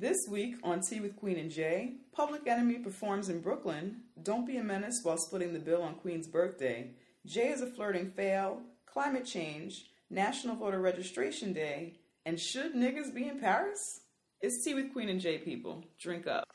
This week on Tea with Queen and Jay, Public Enemy performs in Brooklyn. Don't be a menace while splitting the bill on Queen's birthday. Jay is a flirting fail. Climate change. National Voter Registration Day. And should niggas be in Paris? It's Tea with Queen and Jay, people. Drink up.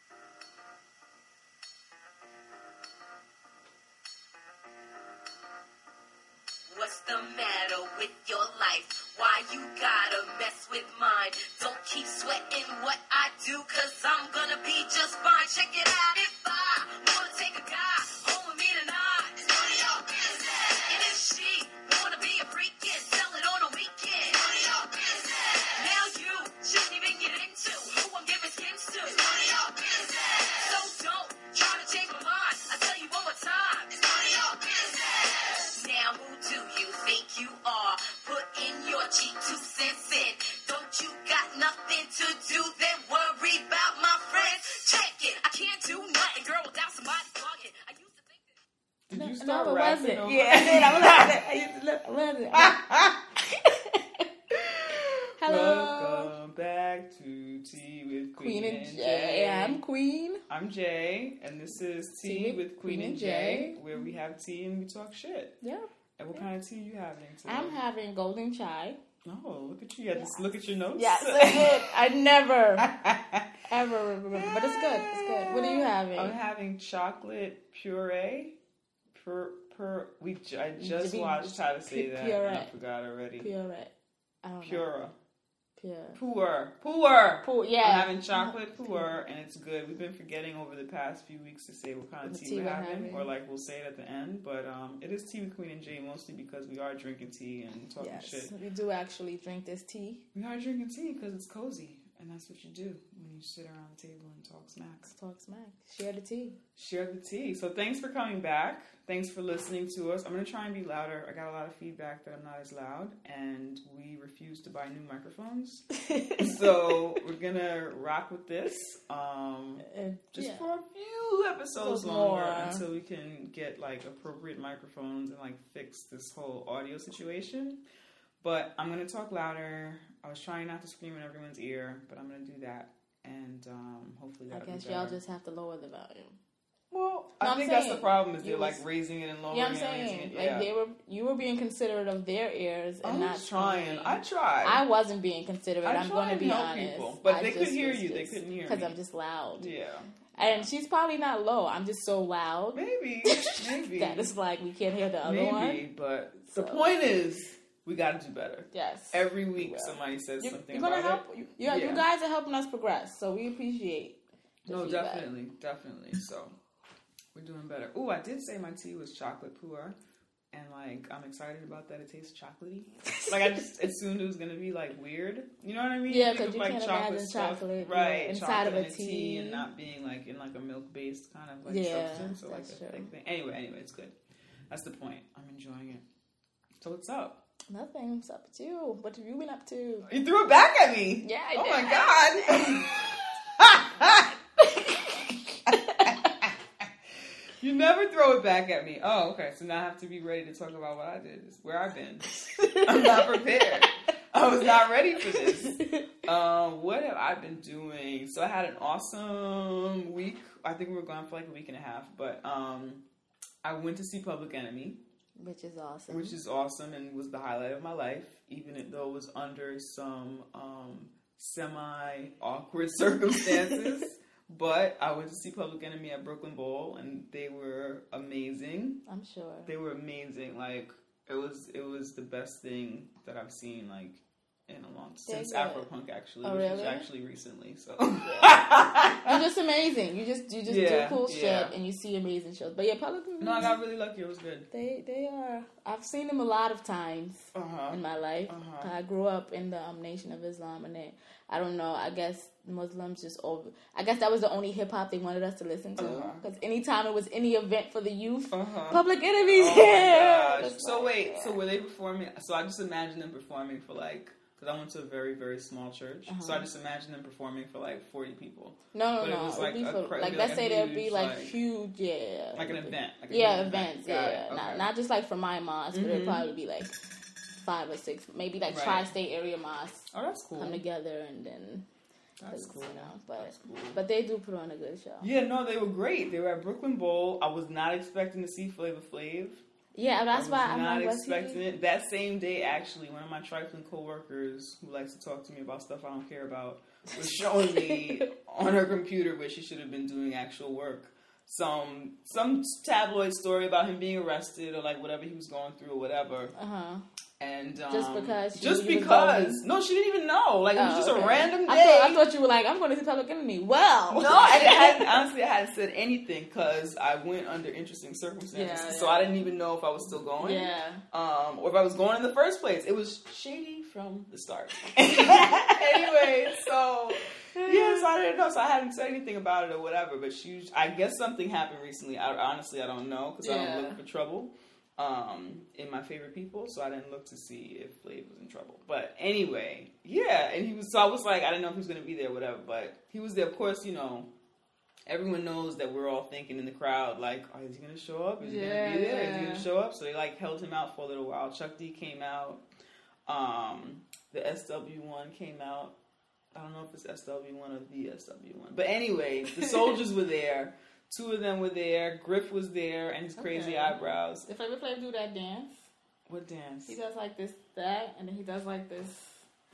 Tea and we talk shit. Yeah, And what kind of tea you having today? I'm having golden chai. Oh, look at you! You had to look at your notes. Yes, I did. I never ever remember, but it's good. It's good. What are you having? I'm having chocolate puree. Per, per, we I just watched how to say that. And I forgot already. Pure. I don't know. Pure. Poor. Poor. Poor. Yeah. having chocolate poor, and it's good. We've been forgetting over the past few weeks to say what kind of tea, tea we're we're having, having. or like we'll say it at the end. But um, it is tea with Queen and Jay mostly because we are drinking tea and talking Yes, shit. we do actually drink this tea. We are drinking tea because it's cozy, and that's what you do when you sit around the table and talk smacks. Talk smack. Share the tea. Share the tea. So thanks for coming back. Thanks for listening to us. I'm gonna try and be louder. I got a lot of feedback that I'm not as loud, and we refuse to buy new microphones. so we're gonna rock with this. Um, And, just yeah. for a few episodes longer more. until we can get like appropriate microphones and like fix this whole audio situation. But I'm gonna talk louder. I was trying not to scream in everyone's ear, but I'm gonna do that, and um, hopefully I that'll guess be y'all just have to lower the volume. Well, No, I I'm think that's the problem is they're like raising it and lowering Yeah, I'm it and raising saying it. like they were. You were being considerate of their ears and I'm not trying. mine. I tried. I wasn't being considerate. I I'm going to be honest. people, but I they could hear was you. They couldn't hear because. I'm just loud. yeah, And she's probably not low. I'm just so loud maybe, maybe, that it's like we can't hear the other maybe. one. But So- the point is, we got to do better. Yes. Every week, will. somebody says you, something you're gonna about help. it. You, you, you guys are helping us progress, so we appreciate. No, feedback. definitely, definitely. So we're doing better. Oh, I did say my tea was chocolate puer, and like I'm excited about that. It tastes chocolatey. like I just assumed it was gonna be like weird. You know what I mean? Yeah, because you like can't chocolate imagine stuff, chocolate, right? yeah, inside chocolate of a in tea and not being like in like a milk based kind of like Yeah, substance or like a true. thing. Anyway, anyway, it's good. That's the point. I'm enjoying it. So what's up? Nothing. What's up with you? What have you been up to? You threw it back at me. Yeah, I oh did. my god. you never throw it back at me. Oh, okay. So now I have to be ready to talk about what I did, where I've been. I'm not prepared. I was not ready for this. Um, what have I been doing? So I had an awesome week. I think we were gone for like a week and a half, but um, I went to see Public Enemy Which is awesome. which is awesome and was the highlight of my life, even though it was under some um, semi awkward circumstances. but I went to see Public Enemy at Brooklyn Bowl, and they were amazing. I'm sure. They were amazing. Like it was, it was the best thing that I've seen. Like. In a long since good. Afropunk actually, Oh, which was actually recently. So You're just amazing. You just you just Yeah, do cool yeah. shit and you see amazing shows. But yeah, public. no, I got really lucky. It was good. They they are. I've seen them a lot of times Uh huh. in my life. Uh-huh. I grew up in the um, Nation of Islam, and they, I don't know. I guess Muslims just over. I guess that was the only hip hop they wanted us to listen to. Uh-huh. Because anytime it was any event for the youth, Uh huh. Public Enemies Oh gosh. So like, wait, yeah. so were they performing? So I just imagine them performing for like, because I went to a very very small church, so I uh-huh. just imagine them performing for like forty people, no, but no, it no. was like be for, cra- like let's like say there'd be like, like- huge, yeah, like an event. Like a yeah, events, yeah, it. not Okay. not just like for my mosque, but it'd mm-hmm. probably be like five or six, maybe like Right. tri-state area mosques Oh, that's cool. come together and then That's cool. You know, but cool. but they do put on a good show. Yeah, no, they were great. They were at Brooklyn Bowl. I was not expecting to see Flavor Flav. Yeah, that's I why I'm not like, expecting it. That same day, actually, one of my trifling coworkers who likes to talk to me about stuff I don't care about was showing me on her computer where she should have been doing actual work. Some some tabloid story about him being arrested or like whatever he was going through or whatever. Uh huh. And um, Just because just knew he was because no, she didn't even know. Like it was Oh, just okay. a random day. I thought, I thought you were like, I'm going to see Public Enemy. Well, No, I hadn't, honestly, I hadn't said anything because I went under interesting circumstances. Yeah, so yeah. I didn't even know if I was still going. Yeah. Um, or if I was going in the first place. It was shady from the start. anyway, so yeah, so I didn't know. So I hadn't said anything about it or whatever. But she, I guess something happened recently. I, honestly, I don't know because I Yeah. don't look for trouble um, in my favorite people. So I didn't look to see if Flav was in trouble. But anyway, yeah. And he was. So I was like, I didn't know if he was going to be there, whatever. But he was there. Of course, you know. Everyone knows that we're all thinking in the crowd, like, oh, is he gonna show up? Is he Yeah, gonna be there? Is he gonna show up? So they like held him out for a little while. Chuck D came out. Um, the SW one came out. I don't know if it's SW one or the SW one, but anyway, the soldiers were there. Two of them were there. Griff was there, and his crazy Okay. eyebrows. If Flavor Flav do that dance, What dance? he does like this, that, and then he does like this.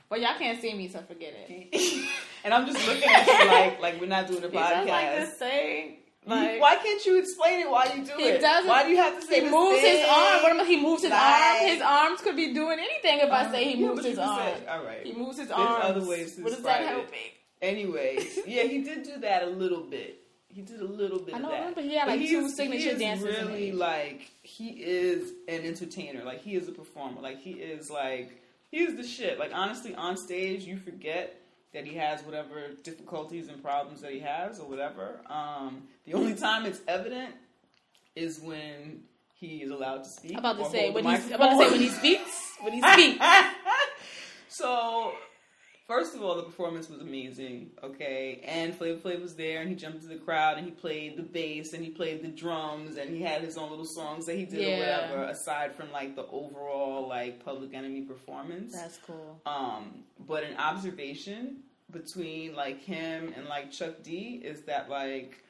Well, y'all can't see me, so forget it. and I'm just looking at you like, like we're not doing a He does like podcast. this thing. Like, why can't you explain it while you do He it? doesn't- Why do you have to say he moves his arm. What about he moves his Like- arm? His arms could be doing anything if I Uh, say he moves his arm. say- all right. He moves his There's arms. other ways to what that describe help it. me? Yeah, he did do that a little bit. He did a little bit I of know, that. remember he had, like, he two is- signature dances Really, like he is an entertainer. Like he is a performer. Like he is like he is the shit. Like honestly, on stage, you forget that he has whatever difficulties and problems that he has or whatever. Um, the only time it's evident is when he is allowed to speak. I'm about to say when he's about to say when he speaks. When he speaks. so, first of all, the performance was amazing, okay? And Flavor Flav was there, and he jumped into the crowd, and he played the bass, and he played the drums, and he had his own little songs that he did or whatever, aside from, like, the overall, like, Public Enemy performance. That's cool. Um, but an observation between, like, him and, like, Chuck D is that, like,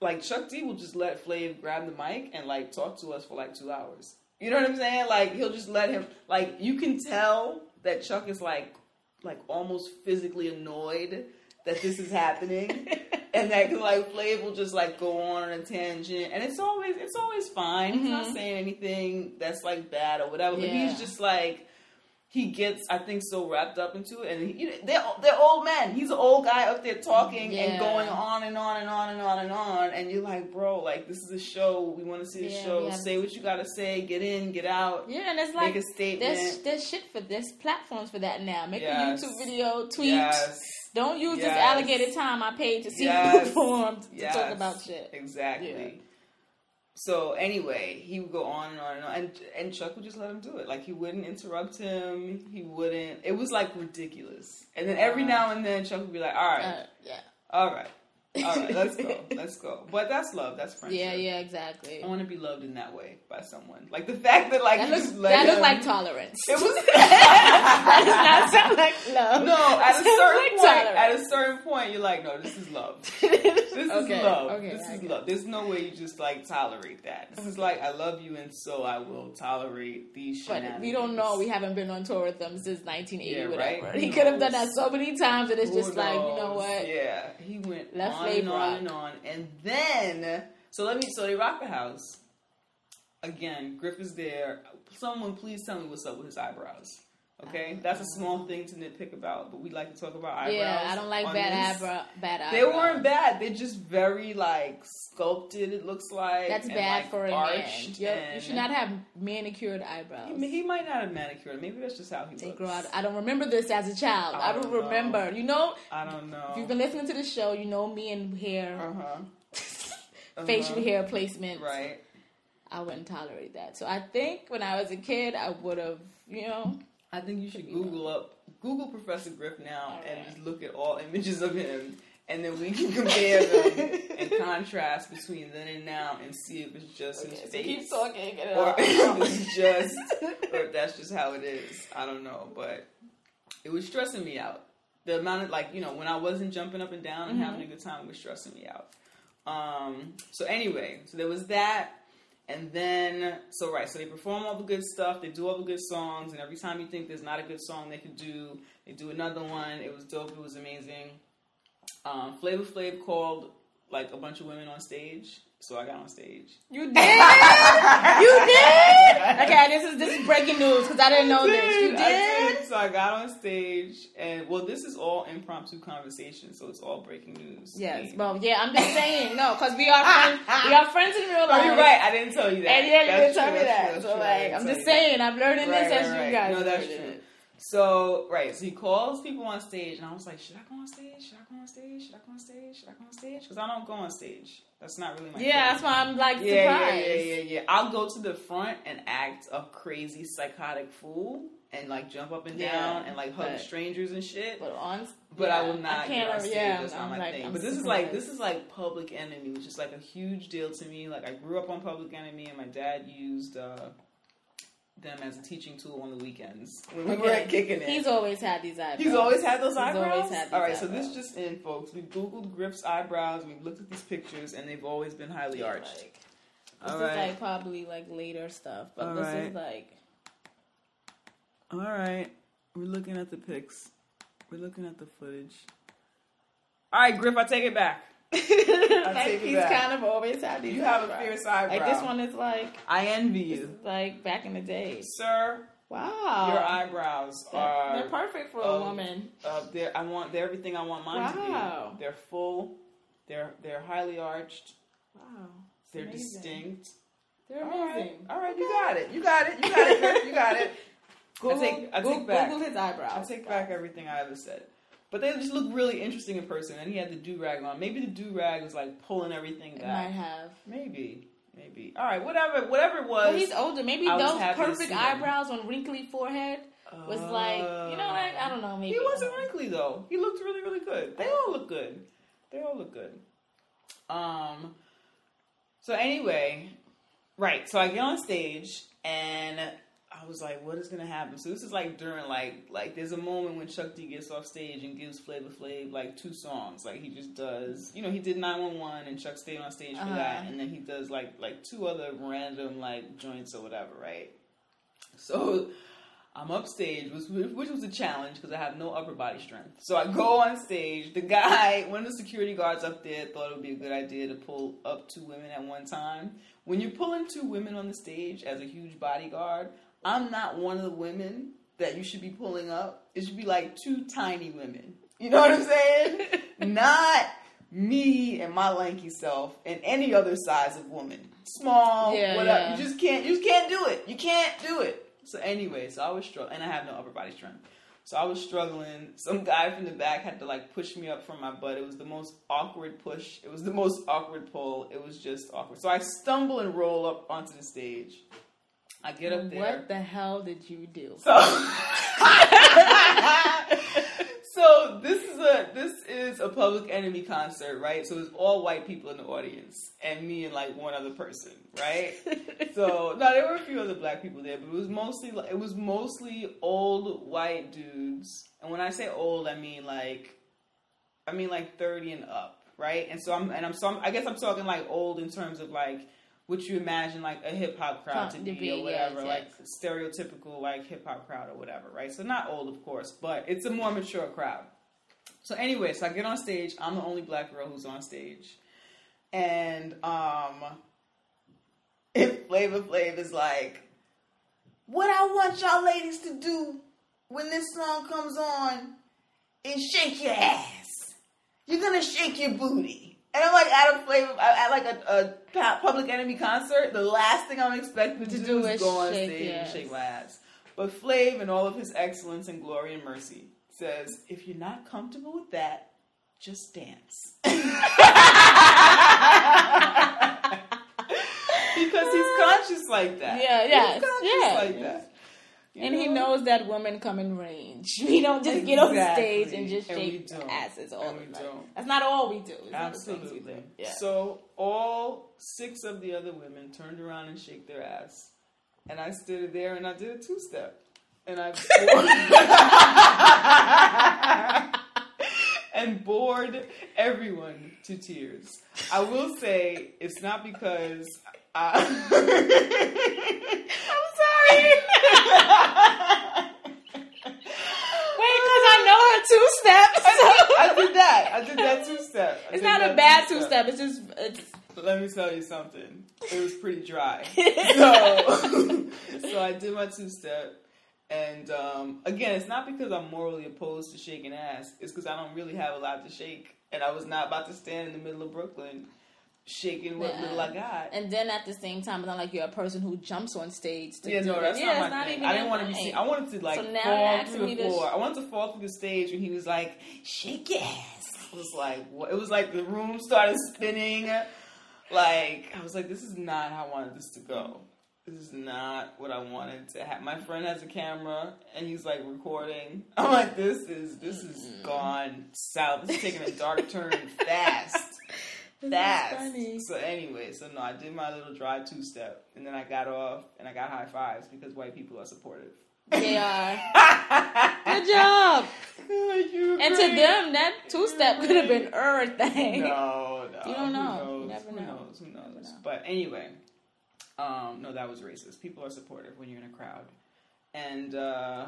like Chuck D will just let Flav grab the mic and like talk to us for like two hours. You know what I'm saying? Like he'll just let him like you can tell that Chuck is like like almost physically annoyed that this is happening. and that like Flav will just like go on a tangent and it's always it's always fine. He's not Mhm. saying anything that's like bad or whatever. But he's just like he gets, I think, so wrapped up into it, and he, they're they're old men. He's an old guy up there talking Yeah. and going on and on and on and on and on, and you're like, bro, like this is a show. We want to see the Yeah, show. Say what you gotta say. Get in, get out. Yeah, and it's like Make a statement. there's there's shit for this. platforms for that now. Make Yes. a YouTube video, tweet. Yes, Don't use this Yes. alligator time I paid to see Yes. you perform to talk about shit. exactly. Yeah. So anyway, he would go on and on and on, and and Chuck would just let him do it. Like he wouldn't interrupt him. He wouldn't. It was like ridiculous. And then every now and then Chuck would be like, "All right, Uh, yeah. all right, all right, let's go, let's go." But that's love. That's friendship. Yeah, yeah, exactly. I want to be loved in that way by someone. Like the fact that like That you looks just let that looks like tolerance. it was. that does not sound like love. no, at a certain like point, tolerance. at a certain point, you're like, no, this is love. This Okay, is love. okay, this is okay. love. There's no way you just like tolerate that. This is like I love you, and so I will tolerate these. But we don't know. We haven't been on tour with them since 1980, Yeah, whatever. right? He could have done that so many times, and it's Who just like, you know what? Yeah, he went Let on and on rock. and on, and then so let me. So they rock the house again. Griff is there. Someone please tell me what's up with his eyebrows. Okay, that's a small thing to nitpick about, but we like to talk about eyebrows. Yeah, I don't like bad eyebrow. Bad eyebrows. They weren't bad. They're just very like sculpted. It looks like That's and, bad like, for a man. You should not have manicured eyebrows. He, he might not have manicured. Maybe that's just how he They looks. grow out. I don't remember this as a child. I I don't don't know. remember. You know, I don't know. if you've been listening to the show, you know me and hair, uh huh. facial hair placement. Right. I wouldn't tolerate that. So I think when I was a kid, I would have, you know, I think you should Google up Google Professor Griff now and just look at all images of him, and then we can compare them and contrast between then and now and see if it's just okay, his so face keep talking. It or if it's just or if that's just how it is. I don't know, but it was stressing me out. The amount of like you know when I wasn't jumping up and down and Mhm. having a good time was stressing me out. Um, so anyway, so there was that, and then so right, so they perform all the good stuff, they do all the good songs, and every time you think there's not a good song they could do, they do another one. It was dope. It was amazing. Um, Flavor Flav called like a bunch of women on stage, so I got on stage. You did? you did? Okay, this is this is breaking news because I didn't know this. You I did? So I got on stage, and well, this is all impromptu conversation, so it's all breaking news. Yes. Well, yeah, I'm just saying no because we are friends. we are friends in real life. you're right. I didn't tell you that. And yeah, you didn't tell me that. true, so. like, I'm just saying, I'm learning Right, this right, as right. you guys. No, that's true. So right, so he calls people on stage, and I was like, should I go on stage? Should I go on stage? Should I go on stage? Should I go on stage? Because I don't go on stage. That's not really my. Yeah, thing. that's why I'm like yeah, yeah, surprised. yeah, yeah, yeah. I'll go to the front and act a crazy psychotic fool and like jump up and Yeah, down and like hug but- strangers and shit. But on, But yeah, I will not I get can't. on stage. yeah, That's I'm my like, thing. I'm but this is like this is like Public Enemy, which is like a huge deal to me. Like I grew up on Public Enemy, and my dad used uh, them as a teaching tool on the weekends when we were Okay. kicking it. He's always had these eyebrows. He's always had those He's eyebrows. always had these All right, so this just in, folks. We googled Griff's eyebrows. We've looked at these pictures, and they've always been highly Yeah, arched. like, this All is right. like probably like later stuff, but All this right. is like All right, we're looking at the pics. We're looking at the footage. All right, Griff, I take it back. like he's back. kind of always had these. You have a fierce eyebrow. Like this one is like I envy you, like back in the day. sir. Wow, Your eyebrows They're, are. they're perfect for um, a woman. Uh, they're, I want. They're everything I want mine Wow. to be. They're full. They're they're highly arched. Wow, it's They're amazing. distinct. They're All right, amazing. all right, you got it. You got it. You got it. You got it. Google, I take. I Google, take back. Google his eyebrows. I take back everything I ever said. But they just look really interesting in person, and he had the do rag on. Maybe the do rag was like pulling everything It back. might have. Maybe, maybe. All right, whatever, whatever it was. Well, he's older. Maybe I those perfect eyebrows on wrinkly forehead was like, you know what? I don't know. Maybe He wasn't wrinkly though. He looked really, really good. They all look good. They all look good. Um. So anyway, right. So I get on stage and I was like, "What is gonna happen?" So this is like during like like there's a moment when Chuck D gets off stage and gives Flavor Flav like two songs. Like he just does, you know, he did 911 and Chuck stayed on stage for Uh-huh. that, and then he does like like two other random like joints or whatever, right? So I'm upstage, which, which was a challenge because I have no upper body strength. So I go on stage. The guy, one of the security guards up there, thought it would be a good idea to pull up two women at one time. When you're pulling two women on the stage as a huge bodyguard, I'm not one of the women that you should be pulling up. It should be like two tiny women. You know what I'm saying? not me and my lanky self and any other size of woman. Small, Yeah, whatever. yeah. You just can't. You just can't do it. You can't do it. So anyway, so I was struggling, and I have no upper body strength. So I was struggling. Some guy from the back had to like push me up from my butt. It was the most awkward push. It was the most awkward pull. It was just awkward. So I stumble and roll up onto the stage. I get up there. What the hell did you do? So, so this is a this is a Public Enemy concert, right? So it's all white people in the audience, and me and like one other person, right? so no, there were a few other black people there, but it was mostly like- it was mostly old white dudes. And when I say old, I mean like I mean like thirty and up, right? And so I'm and I'm so I'm, I guess I'm talking like old in terms of like what you imagine like a hip hop crowd to To be, be, or whatever, yes, like stereotypical like hip hop crowd or whatever, right? So not old, of course, but it's a more mature crowd. So anyway, so I get on stage. I'm the only black girl who's on stage, and um, if Flavor Flav is like, "What I want y'all ladies to do when this song comes on is shake your ass. You're gonna shake your booty." And I'm like at a flavor, at like a, a Public Enemy concert. The last thing I'm expecting to, To do, is go on shake stage your and shake my ass. But Flav, in all of his excellence and glory and mercy, says, "If you're not comfortable with that, just dance." because he's conscious like that. Yeah, yeah, he's conscious yeah. like that. You and he knows that women come in range. We don't just get on Exactly. stage and just shake don't. asses all And the time. That's not all we do. It's not the we Absolutely. do. Yeah. So all six of the other women turned around and shake their ass, and I stood there and I did a two step, and I. and bored everyone to tears. I will say it's not because I. Wait, because I know her two steps. I did that. I did that two step. I It's not a bad two-step. step. It's just it's let me tell you something. It was pretty dry. So, so I did my two step. And um, again, it's not because I'm morally opposed to shaking ass. It's because I don't really have a lot to shake. And I was not about to stand in the middle of Brooklyn shaking what Yeah. little I um, got. and then at the same time, it's not like you're a person who jumps on stage. To yeah, do no, it. that's yeah, not my it's thing. even I didn't want to be seen. I wanted to like So fall through the floor. sh- I wanted to fall through the stage when he was like, "Shake your ass." I was like, what? it was like the room started spinning. Like I was like, this is not how I wanted this to go. This is not what I wanted to have. My friend has a camera and he's like recording. I'm like, this is this is gone south. This is taking a dark turn fast fast. funny. So anyway, so no, I did my little dry two step, and then I got off and I got high fives because white people are supportive. They are. Good job. And to them, that two step could have been everything. no, no, You don't know. Who You knows? never Who know. knows? Who knows? Know. But anyway, um, no, that was racist. People are supportive when you're in a crowd, and uh,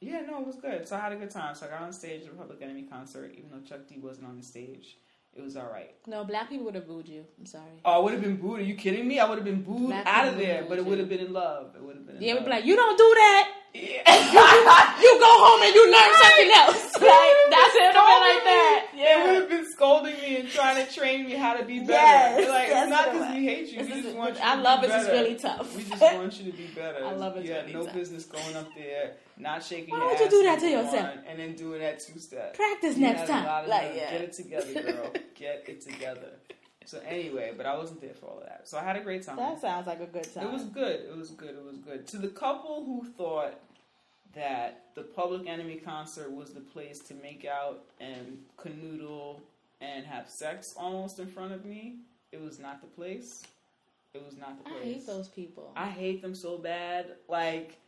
yeah, no, it was good. So I had a good time. So I got on stage at the Public Enemy concert, even though Chuck D wasn't on the stage. It was all right. No, black people would have booed you. I'm sorry. Oh, I would have been booed. Are you kidding me? I would have been booed Black out of there, but it would have been in love. It would have been. In Yeah, would be like, you don't do that. Yeah. You go home and you learn something else. Like that's it. Would have been like that. Yeah. They would have been scolding me and trying to train me how to be better. Yes, They're like, yes, it's not because we hate you. This we is- just want you I to love be it. It's better. really tough. We just want you to be better. I love it's You had really no tough. business going up there, not shaking Why your would you ass do that to yourself? and then doing that two step. Practice You next time. Like, yeah. Get it together, girl. Get it together. So anyway, but I wasn't there for all of that. So I had a great time. That sounds like a good time. It was good. It was good. It was good. To the couple who thought that the Public Enemy concert was the place to make out and canoodle and have sex almost in front of me, it was not the place. It was not the place. I hate those people. I hate them so bad. Like,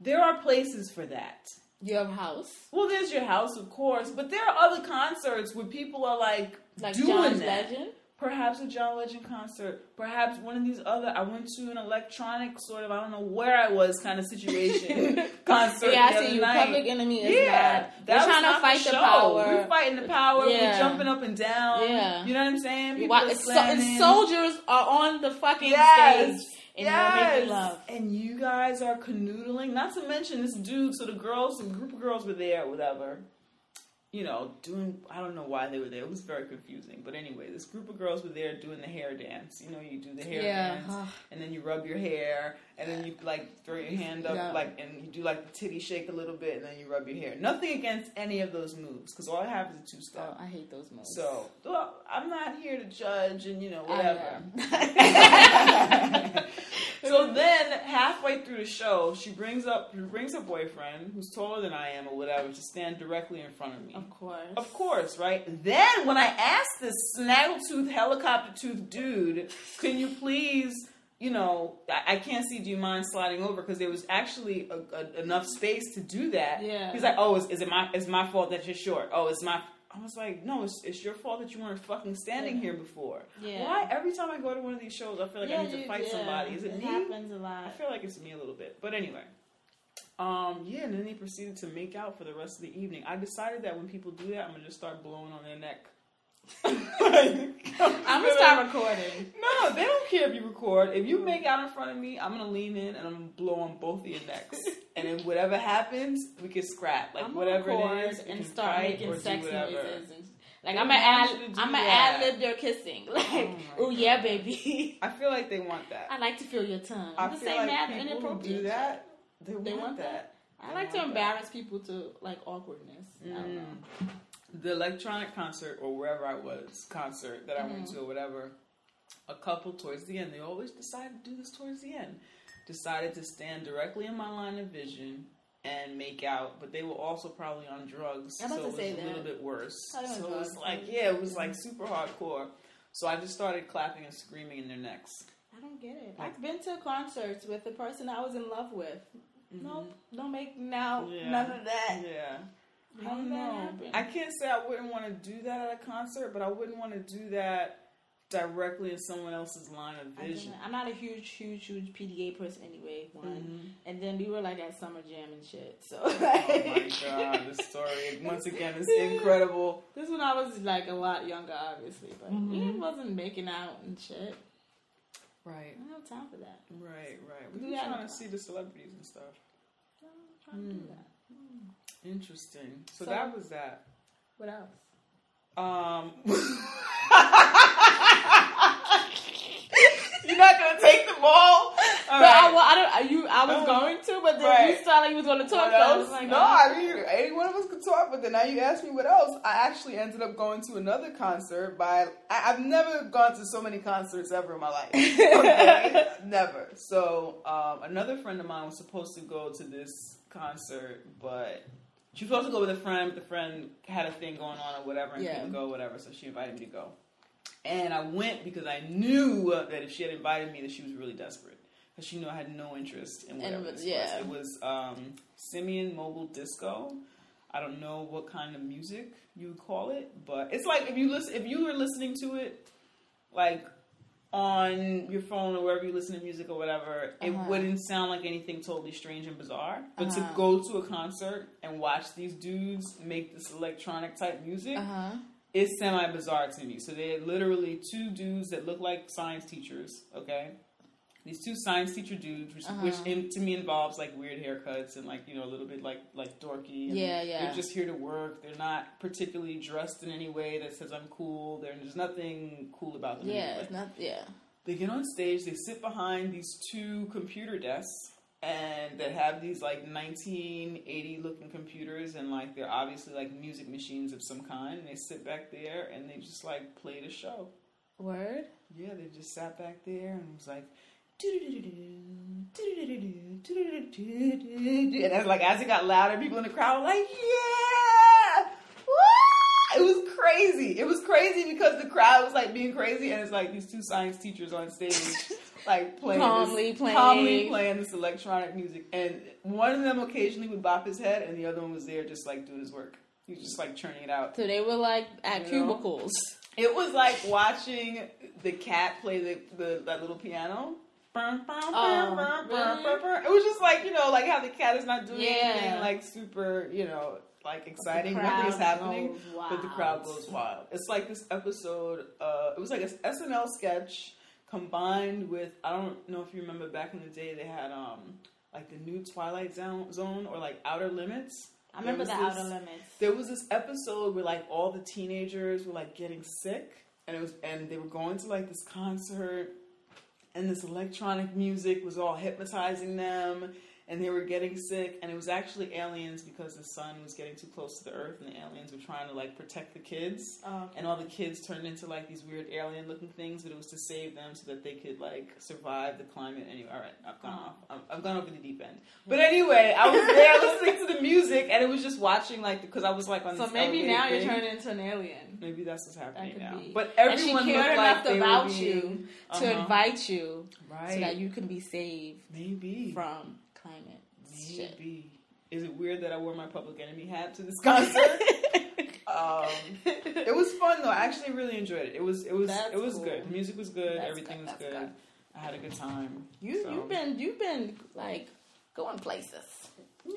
there are places for that. Your house, Well, there's your house, of course, but there are other concerts where people are like, like doing John's that. Legend. Perhaps a John Legend concert. Perhaps one of these other. I went to an electronic sort of. I don't know where I was kind of situation concert. Yeah, I see you. night. Public enemy is yeah, that We're trying to fight the, power. We're fighting the power. Yeah. We're jumping up and down. Yeah. you know what I'm saying. People are so- soldiers are on the fucking Yes. stage, and love. And you guys are canoodling. Not to mention this dude. So the girls, the group of girls were there, whatever. You know, doing. I don't know why they were there. It was very confusing. But anyway, this group of girls were there doing the hair dance. You know, you do the hair Yeah. dance, and then you rub your hair, and then you like throw your hand up, Yeah. like, and you do like the titty shake a little bit, and then you rub your hair. Nothing against any of those moves, because all I have is a two step. Oh, I hate those moves. So, well, I'm not here to judge and, you know, whatever. so then, halfway through the show, she brings up, she brings her boyfriend, who's taller than I am or whatever, to stand directly in front of me. of course. Of course, right? Then, when I asked this snaggletooth, helicopter tooth dude, can you please, you know, I, I can't see, do you mind sliding over? Because there was actually a, a, enough space to do that. Yeah. He's like, oh, is, is it my, is my fault that you're short? Oh, it's my, I was like, no, it's, it's your fault that you weren't fucking standing Yeah. here before. Yeah. Why? Every time I go to one of these shows, I feel like I need to fight yeah, somebody. Is it, it me? happens a lot. I feel like it's me a little bit. But anyway. Um, yeah, and then they proceeded to make out for the rest of the evening. I decided that when people do that, I'm gonna just start blowing on their neck. I'm gonna start recording. No, they don't care if you record. If you make out in front of me, I'm gonna lean in and I'm gonna blow on both of your necks. and then whatever happens, we can scrap. Like I'm whatever it is, and start making sex noises. And, like They I'm gonna add, want you to I'm gonna that. ad lib their kissing. Like, oh yeah, baby. I feel like they want that. I like to feel your tongue. I Just feel say like people inappropriate. do that. They, They want, want that. I like to want that. embarrass people to like awkwardness. I don't know. Mm. The electronic concert or wherever I was concert that I went Mm-hmm. to or whatever, a couple towards the end, they always decide to do this towards the end, decided to stand directly in my line of vision and make out, but they were also probably on drugs, so it was a little bit worse. So it was like, yeah, it was like super hardcore. So I just started clapping and screaming in their necks. I don't get it. I've been to concerts with the person I was in love with. Nope, don't make now Mm-hmm. Yeah. none of that. Yeah. I don't know. I can't say I wouldn't want to do that at a concert, but I wouldn't want to do that directly in someone else's line of vision. I'm not a huge, huge, huge PDA person anyway. One, Mhm. and then we were like at summer jam and shit. So Oh my god, the story once again is incredible. This when I was like a lot younger, obviously, but we Mhm. wasn't making out and shit. Right, I don't have time for that. right, right. We Do were trying to see the celebrities and stuff. I don't trying to do Mm. that. Interesting. So, So- that was that. What else? Um, you're not gonna take the ball. All But I, well, I don't. I- You, I was Uh, going to, but then right. you started like you was going to talk. What So I was like, no, I mean, any one of us could talk, but then now you ask me what else. I actually ended up going to another concert by. I, I've never gone to so many concerts ever in my life. Okay? never. So, um, another friend of mine was supposed to go to this concert, but she was supposed to go with a friend, but the friend had a thing going on or whatever and Yeah. couldn't go, whatever, so she invited me to go. And I went because I knew that if she had invited me, that she was really desperate. Because she knew I had no interest in whatever And, yeah. was. It was um, Simian Mobile Disco. I don't know what kind of music you would call it, but it's like if you listen, if you were listening to it, like on your phone or wherever you listen to music or whatever, it Uh-huh. wouldn't sound like anything totally strange and bizarre. But Uh-huh. to go to a concert and watch these dudes make this electronic type music, Uh huh. it's semi bizarre to me. So they're literally two dudes that look like science teachers. Okay, these two science teacher dudes, which, Uh-huh. which in, to me involves like weird haircuts and like you know a little bit like like dorky. and Yeah, yeah. They're just here to work. They're not particularly dressed in any way that says I'm cool. There- There's nothing cool about them. Yeah, it's not. Yeah. They get on stage, they sit behind these two computer desks and that have these like 1980 looking computers and like they're obviously like music machines of some kind. And they sit back there and they just like play the show. Word. Yeah, they just sat back there and was like and as like as it got louder, people in the crowd were like, "Yeah!" Woo! It was crazy. It was crazy because the crowd was like being crazy, and it's like these two science teachers on stage, like playing Calmly this, playing. calmly playing this electronic music, and one of them occasionally would bop his head, and the other one was there just like doing his work. He was just like churning it out. So they were like at You know? cubicles. It was like watching the cat play the, the that little piano. Oh, really? It was just like you know, like how the cat is not doing Yeah. anything like super, you know, like exciting. Nothing is happening, but the crowd goes wild. It's like this episode. Uh, it was like an SNL sketch combined with I don't know if you remember back in the day they had um like the new Twilight Zone, or like Outer Limits. I remember the was Outer Limits. there was this episode where like all the teenagers were like getting sick and it was and they were going to like this concert and this electronic music was all hypnotizing them and they were getting sick and it was actually aliens because the sun was getting too close to the earth and the aliens were trying to like protect the kids. Oh, and all the kids turned into like these weird alien looking things but it was to save them so that they could like survive the climate anyway. All right i've gone Oh. off. I've, I've gone over the deep end. But anyway i was there listening to the music and it was just watching like because i was like on So maybe now you're turning into an alien. maybe that's what's happening now. be. but everyone cared enough like about being- you to Uh-huh. invite you right so that you can be saved maybe. from climate maybe is it weird that i wore my public enemy hat to this concert um It was fun though. I actually really enjoyed it. It was it was That's it was cool. good. The music was good. That's everything good, was good. good. I had a good time. You So, you've been you've been like going places. yeah.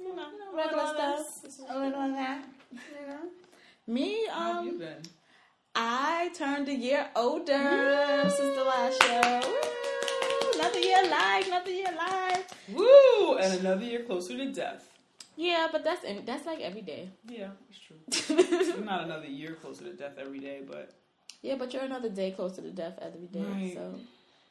You know, regular stuff. A little of that. You know. Me, How have you um, been? I turned a year older since the last show. Woo! Another year alive, another year alive. Woo! And another year closer to death. Yeah, but that's in, that's like every day. Yeah, it's true. I'm not another year closer to death every day, but yeah, but you're another day closer to death every day. Right. So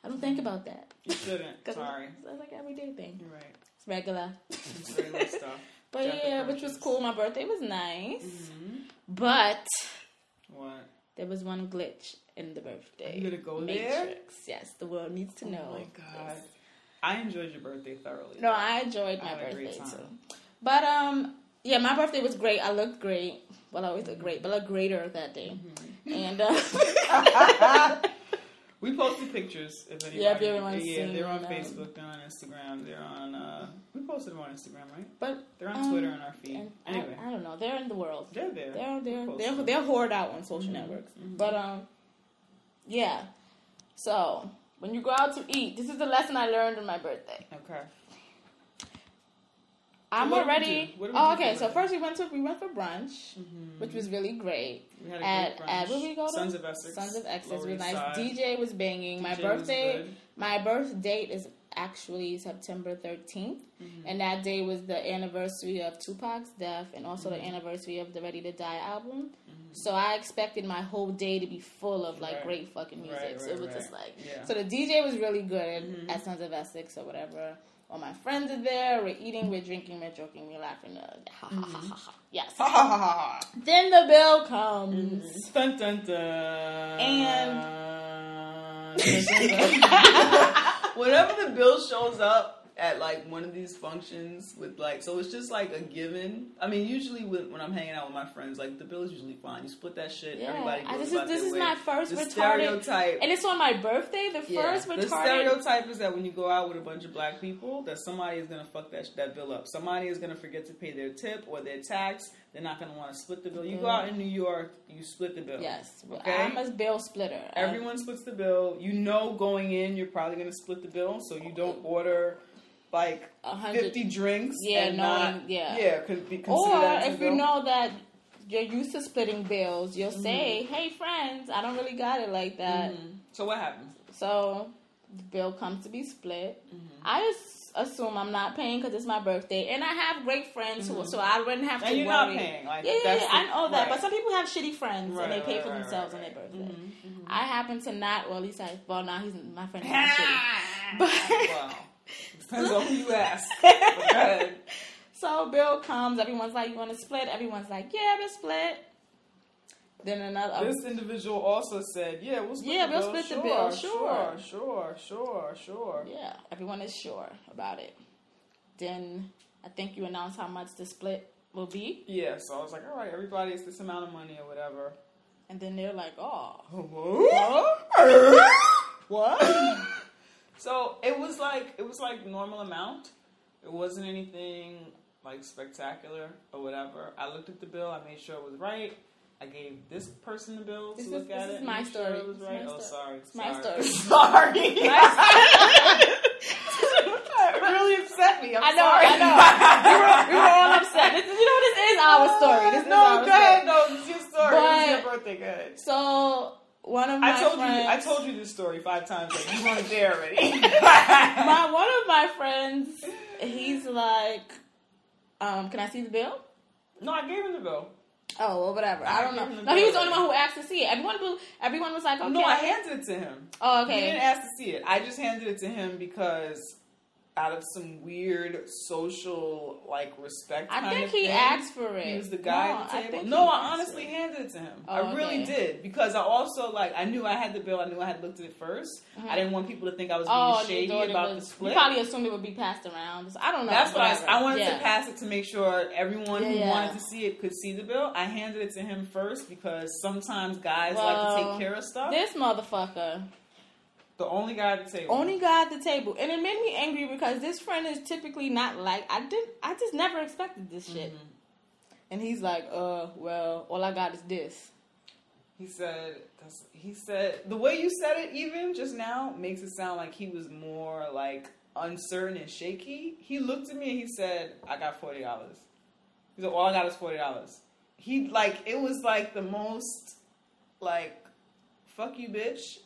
I don't think about that. you shouldn't. Sorry. It's, it's like everyday thing. You're right. It's regular. It's regular stuff. But Death yeah, which was cool. My birthday was nice. hmm But What? there was one glitch in the birthday. You gonna go Matrix. there? Yes, the world needs to know. Oh my god. this. I enjoyed your birthday thoroughly. No, I enjoyed my great birthday too. But um, yeah, my birthday was great. I looked great. Well, I always look great, but I looked greater that day. Mm-hmm. And uh, We posted pictures. If anybody, Yeah, if everyone's yeah, they're on them. Facebook, they're on Instagram, they're on. Uh, we posted them on Instagram, right? But They're on Um, Twitter and our feed. anyway, I, I don't know. They're in the world. they're there. They're they're Post they're they're hoard out on social Mhm, networks. mhm. But um, yeah. So when you go out to eat, this is the lesson I learned on my birthday. Okay. I'm we already. do? What did we Oh, okay. So first we went to we went for brunch, Mhm. which was really great. We had a At great at brunch. where we go to? Sons of Essex. Sons of Essex was nice. Side. DJ was banging. My DJ was birthday. My birth date is actually September 13th, Mm-hmm. and that day was the anniversary of Tupac's death and also Mm-hmm. the anniversary of the Ready to Die album. So I expected my whole day to be full of like Right. great fucking music. Right, so it was right. just like Yeah. so the DJ was really good Mhm. at Sons of Essex or whatever. All my friends are there. We're eating, we're drinking, we're joking, we're laughing. Uh, ha, ha, ha, ha, ha. Yes. Ha ha ha ha. then the bill comes. Dun dun dun. And- Dun, dun. whenever the bill shows up at like one of these functions with like, so it's just like a given. I mean, usually when, when I'm hanging out with my friends, like the bill is usually fine. You split that shit. Yeah, Everybody I- goes this is this is way. my first the retarded, stereotype. and it's on my birthday. The Yeah. first The stereotype is that when you go out with a bunch of black people, that somebody is gonna fuck that that bill up. Somebody is gonna forget to pay their tip or their tax. They're not gonna want to split the bill. You go Mhm. out in New York, you split the bill. Yes, Okay. I'm a bill splitter. I- Everyone splits the bill. You know, going in, you're probably gonna split the bill, so you don't order like a hundred. fifty drinks. Yeah, and knowing- not, yeah. yeah. Could be considered Or that as a if you know that you're used to splitting bills, you'll Mm-hmm. say, "Hey, friends, I don't really got it like that." Mhm. So what happens So the bill comes to be split. Mm-hmm. I just assume I'm not paying because it's my birthday, and I have great friends who, so I wouldn't have to Mm-hmm. And you're worry. not paying. Like Yeah, yeah, yeah, the- I know that. right. But some people have shitty friends Right, and they pay right, for themselves on their birthday. Mhm, mhm. I happen to not. Well, at least I. Well, now he's my friend. Is shitty. But wow. Depends on who you ask. But go ahead. so bill comes. Everyone's like, "You want to split?" Everyone's like, "Yeah, we'll split." Then another. Um, this individual also said, "Yeah, we'll split Yeah, the we'll bill. split the sure, bill, sure, sure. sure, sure, sure." Yeah, everyone is sure about it. Then I think you announce how much the split will be, Yeah, so I was like, "All right, everybody, it's this amount of money or whatever." and then they're like, "Oh, what? so it was like it was like normal amount. It wasn't anything like spectacular or whatever. I looked at the bill. I made sure it was right. I gave this person the bill This to look this at is it. and my make sure story. It was It's right. Oh, story. sorry. It's my sorry. story. Sorry. it really upset me. I'm I know, sorry. I know. we, were, we were all upset. This is, you know, this is our story. This is no, our go ahead. No, this is your story. this is your birthday. Go ahead. So one of my I told friends, you. I told you this story five times. Like you weren't there already. my one of my friends, he's like, um, "Can I see the bill?" no, I gave him the bill. Oh, well, whatever. I don't know. No, he was the only one who asked to see it. Everyone, everyone was like, "Okay." No, I handed it to him. oh, okay. He didn't ask to see it. I just handed it to him because out of some weird social like respect. I think he thing, asked for it. He was the guy No, at the table. think No, I honestly it. handed it to him. Oh, I really okay. did because I also like I knew I had the bill. I knew I had looked at it 1st I didn't want people to think I was being Mm-hmm. Oh, shady about was, the split. You probably assumed it would be passed around. I don't know. That's what I. I wanted Yeah. to pass it to make sure everyone who Yeah, yeah. wanted to see it could see the bill. I handed it to him first because sometimes guys like to take care of stuff. This motherfucker, the only guy at the table. only guy at the table, and it made me angry because this friend is typically not like I did. I just never expected this shit. Mm-hmm. And he's like, "Uh, well, all I got is this." He said, he said, the way you said it even just now makes it sound like he was more like uncertain and shaky. He looked at me and he said, I got $40. He said, all I got is $40. He, like, it was like the most, like, fuck you bitch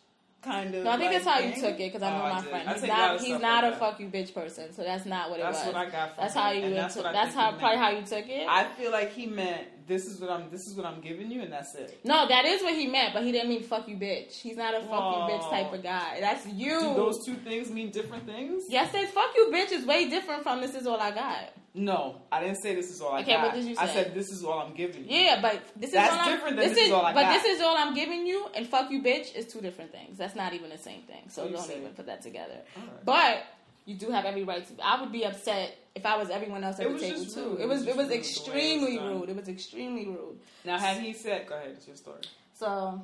kind of. No, I think like, that's how you took it because I Oh, know my did. friend. He's take a lot not. of He's not like a that. fuck you bitch person, so that's not what it That's was. That's what I got from That's him, how you. that's took- what that's how probably meant. how you took it. I feel like he meant this is what I'm this is what I'm giving you and that's it. no, that is what he meant, but he didn't mean fuck you bitch. He's not a fuck you bitch Oh. type of guy. That's you. Do those two things mean different things? Yes, that fuck you bitch is way different from this is all I got. No, I didn't say this is all I Okay, got. what did you I said this is all I'm giving you. Yeah, but this is That's all I'm, different than this, this is all I but got. this is all I'm giving you, and fuck you bitch is two different things. That's not even the same thing. So you don't say- even put that together. Alright. But you do have every right to. I would be upset if I was everyone else at It the table too. rude. It was It was was just rude the way it was extremely rude. It was extremely rude. Now, had he said, go ahead, it's your story. So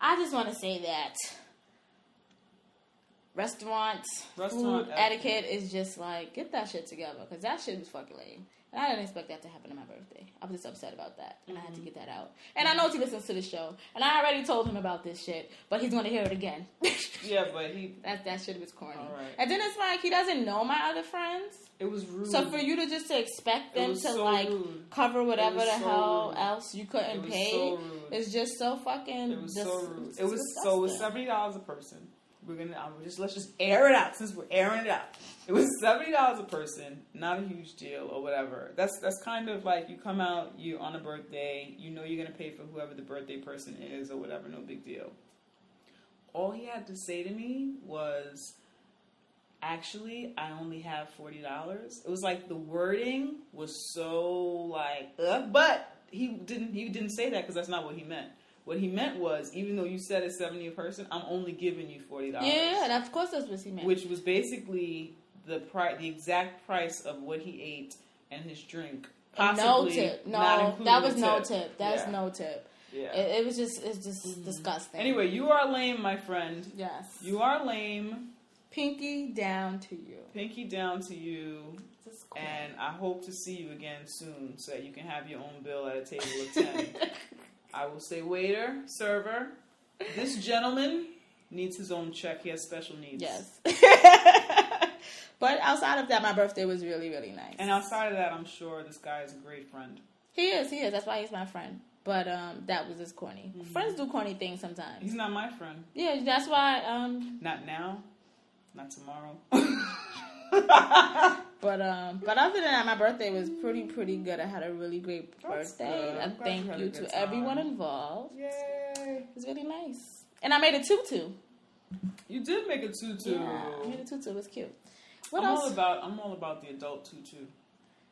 I just want to say that restaurant, Restaurant food etiquette. etiquette is just like get that shit together because that shit was fucking lame. And I didn't expect that to happen on my birthday. I was just upset about that, and I had to mm-hmm. get that out. And I know he listens to the show, and I already told him about this shit, but he's going to hear it again. Yeah, but he. that that shit was corny. Right. And then it's like he doesn't know my other friends. It was rude. So for you to just to expect them to so like rude. cover whatever the so hell rude. else you couldn't was pay, so it's just so fucking. It was dis- so rude. It was so it was seventy dollars a person. We're gonna I'm just let's just air it out since we're airing it out. It was seventy dollars a person, not a huge deal or whatever. That's that's kind of like you come out, you on a birthday, you know you're gonna pay for whoever the birthday person is or whatever, no big deal. All he had to say to me was actually I only have forty dollars. It was like the wording was so like but he didn't he didn't say that because that's not what he meant. What he meant was even though you said it's seventy a person, I'm only giving you forty dollars. Yeah, and of course that's what he meant. Which was basically the price the exact price of what he ate and his drink. And no Possibly tip. No, that was the no tip. tip. That's Yeah. no tip. Yeah. It, it was just it's just mm-hmm. disgusting. anyway, you are lame, my friend. yes, You are lame. pinky down to you. Pinky down to you. Cool. And I hope to see you again soon so that you can have your own bill at a table of 10. I will say, waiter, server, this gentleman needs his own check. He has special needs. yes. but outside of that, my birthday was really really nice. And outside of that, I'm sure this guy is a great friend. he is, he is. That's why he's my friend. But um, that was just corny. Friends do corny things sometimes. He's not my friend. Yeah, that's why. Um, Not now. Not tomorrow. but um, but other than that, my birthday was pretty pretty good. I had a really great That's birthday. good. Uh, thank you had you a good to everyone involved. Yay. It was really nice, and I made a tutu. You did make a tutu. Yeah, I made a tutu. It was cute. What I'm else? all about I'm all about the adult tutu.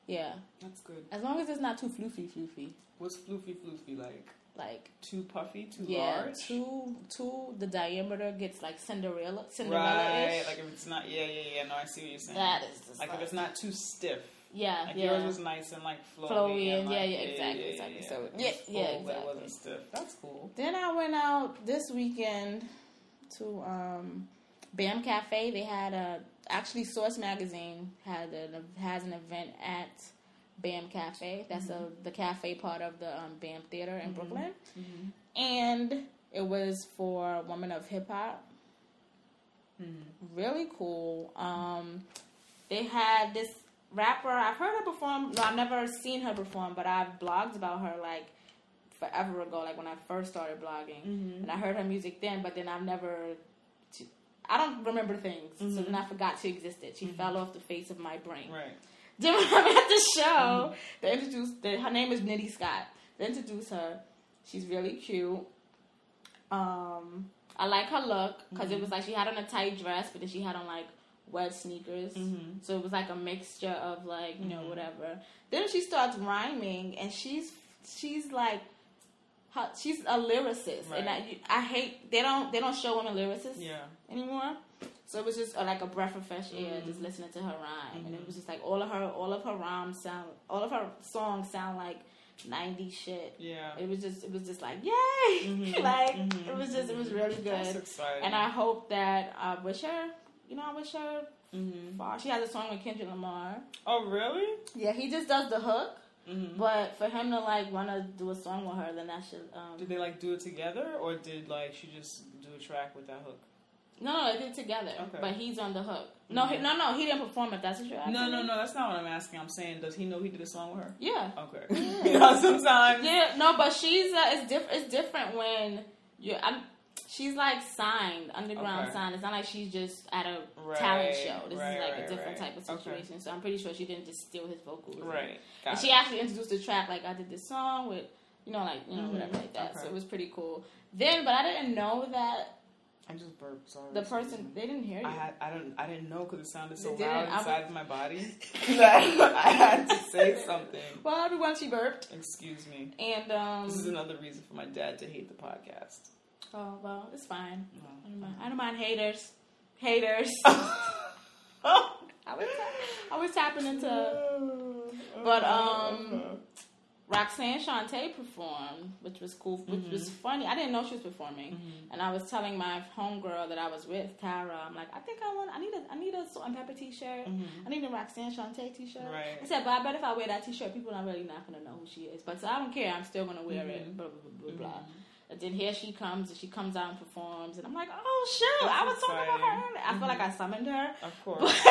yeah, That's good. as long as it's not too floofy floofy. What's floofy floofy like? Like Too puffy, too yeah, large? too too the diameter gets like Cinderella Cinderella Right, like if it's not, yeah, yeah, yeah. No, I see what you're saying. that is like like, if it's not too stiff. yeah Like yeah. yours was nice and like flowy. Flowy and like, yeah, yeah, exactly, exactly. So, It yeah, was yeah, full, it exactly. wasn't stiff. That's cool. Then I went out this weekend to um, Bam Cafe. They had a actually Source Magazine had an, has an event at Bam Cafe. That's mm-hmm. a, the cafe part of the um, Bam Theater in mm-hmm. Brooklyn, mm-hmm. and it was for women of hip hop. Really cool. Um, they had this rapper. I've heard her perform. No, I've never seen her perform, but I've blogged about her like forever ago, like when I first started blogging, and I heard her music then. But then I've never. I don't remember things, so then I forgot she existed. She fell off the face of my brain. Right. Then when I'm at the show, um, they introduced they, her name is Nitty Scott. They introduced her. She's really cute. Um, I like her look because it mm-hmm. was like she had on a tight dress, but then she had on like wet sneakers. Mm-hmm. So it was like a mixture of like you know mm-hmm. whatever. Then she starts rhyming, and she's she's like. She's a lyricist, and I, I hate they don't they don't show women lyricists Yeah. anymore. So it was just uh, like a breath of fresh air, just listening to her rhyme, and it was just like all of her, all of her rhymes sound, all of her songs sound like '90s shit. Yeah. It was just, it was just like yay, like mhm, it was just, it was really That's good. exciting. And I hope that I wish her, you know, I wish her. Far. She has a song with Kendrick Lamar. Oh, really? Yeah, he just does the hook, Mhm. but for him to like want to do a song with her, then that should. Um, Did they like do it together, or did like she just do a track with that hook? No, no, they did it together, Okay. but he's on the hook. No, he, no, no, he didn't perform it. That's what you're asking. No, no, no. That's not what I'm asking. I'm saying, does he know he did a song with her? Yeah. Okay. you know, sometimes. Yeah, no, but she's uh, it's different. It's different when you. I'm. She's like signed, underground Okay. signed. It's not like she's just at a Right, talent show. This right, is like right, a different type of Okay. situation. So I'm pretty sure she didn't just steal his vocals. Right. And she actually introduced the track like I did this song with, you know, like you know Mhm. whatever like that. So it was pretty cool. Then, but I didn't know that I just burped. Sorry. the person they didn't hear you. I had I don't I didn't know because it sounded so They didn't. loud I inside was- of my body that I had to say something. well, everyone she burped, Excuse me. and um. This is another reason for my dad to hate the podcast. oh well, it's fine. No. I don't mind. I don't mind haters. Haters. Oh. I was I was tapping into But, um, Roxanne Shante performed, which was cool, which Mm-hmm. was funny. I didn't know she was performing, and I was telling my homegirl that I was with Tara. I'm like, I think I want, I need a, I need a Salt-N-Pepa T-shirt. I need a Roxanne Shante T-shirt. Mm-hmm. Right. I said, but I bet if I wear that T-shirt, people are really not gonna know who she is. But so I don't care. I'm still gonna wear Mm-hmm. it. Blah blah blah blah. blah. And then here she comes, and she comes out and performs, and I'm like, oh shoot, That's I was talking about her. exciting. I feel like I summoned her. Of course.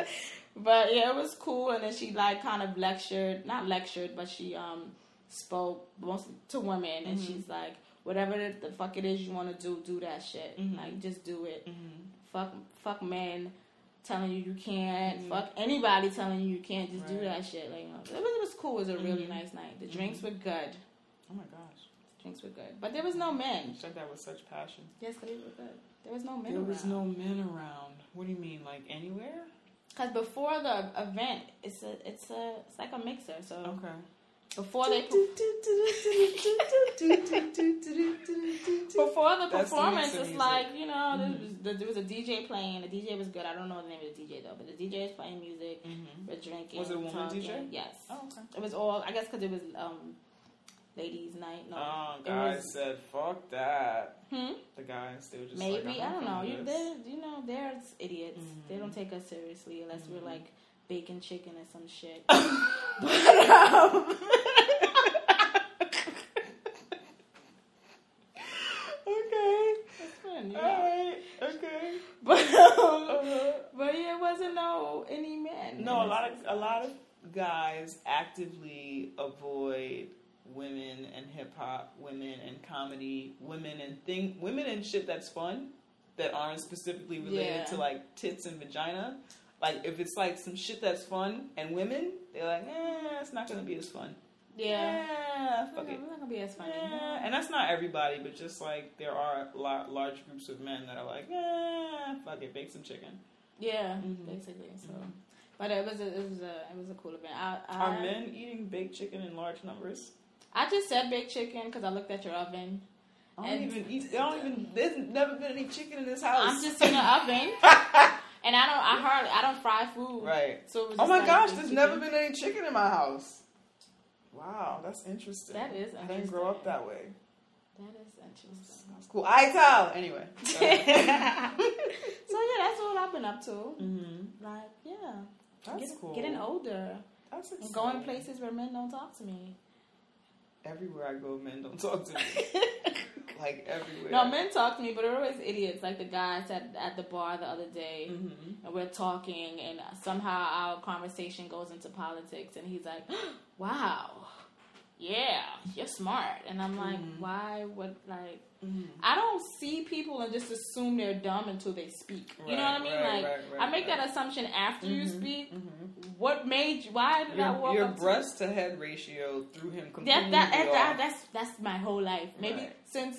Yes. But yeah, it was cool, and then she like kind of lectured, not lectured, but she um spoke most to women, and mm-hmm. she's like, whatever the, the fuck it is you want to do, do that shit. Mm-hmm. Like just do it. Mm-hmm. Fuck, fuck men telling you you can't. Fuck anybody telling you you can't. Just do that shit. Like you know, it was, it was cool. It was a really nice night. The drinks were good. Oh my gosh. Drinks were good, but there was no men. You said that with such passion. Yes, they were good. There was no men. There was no men around. What do you mean, like anywhere? Cause before the event, it's a it's a it's like a mixer. So Okay. before they before the performance, it's like you know there, was, there, there was a DJ playing. The DJ was good. I don't know the name of the DJ though, but the DJ was playing music. We're drinking. Was it a woman talking. DJ? Yes. Oh, okay. It was all. I guess because it was um, ladies' night. No, Oh, guys was- said, "Fuck that." Hmm? The guys, they were just Maybe like, I don't know. You gonna do this. they you know they're idiots. They Mm-hmm. don't take us seriously unless we're like bacon chicken or some shit. but um, Okay. it's fun, you All Okay. But um, Uh-huh. but yeah, it wasn't no any men. No, a lot of a lot of guys actively avoid women and hip hop, women and comedy, women and thing, women and shit that's fun that aren't specifically related Yeah. to like tits and vagina. Like if it's like some shit that's fun and women, they're like, eh, it's not gonna be as fun. Yeah. Eh, fuck It's not gonna be as funny. Eh, and that's not everybody, but just like there are la- large groups of men that are like, eh, fuck it, bake some chicken. Yeah, Mhm. basically. So, but it was a, it was a it was a cool event. I I, Are men eating baked chicken in large numbers? I just said baked chicken because I looked at your oven. I don't And- even eat. I don't even. There's never been any chicken in this house. I'm just in the oven, and I don't. I hardly. I don't fry food. right. So it was Oh my like gosh, there's chicken. never been any chicken in my house. Wow, that's interesting. That is I didn't grow up that way. That is interesting. That's cool. I tell. Anyway. so yeah, that's all I've been up to. mm-hmm. Like yeah, That's Get- cool. getting older That's and exciting. going places where men don't talk to me. Everywhere I go, men don't talk to me. like everywhere. No, men talk to me, but they're always idiots. Like the guys at at the bar the other day, Mhm. and we're talking, and somehow our conversation goes into politics, and he's like, "Wow, yeah, you're smart," and I'm like, Mhm. "Why? would Like, Mhm. I don't see people and just assume they're dumb until they speak. you know what I mean? right, like, right, right, I make right. that assumption after you Mhm, speak. mhm. What made you? Why did I Your, walk your up to breast to head ratio threw him completely that, that, that, that's that's my whole life. Maybe Right. since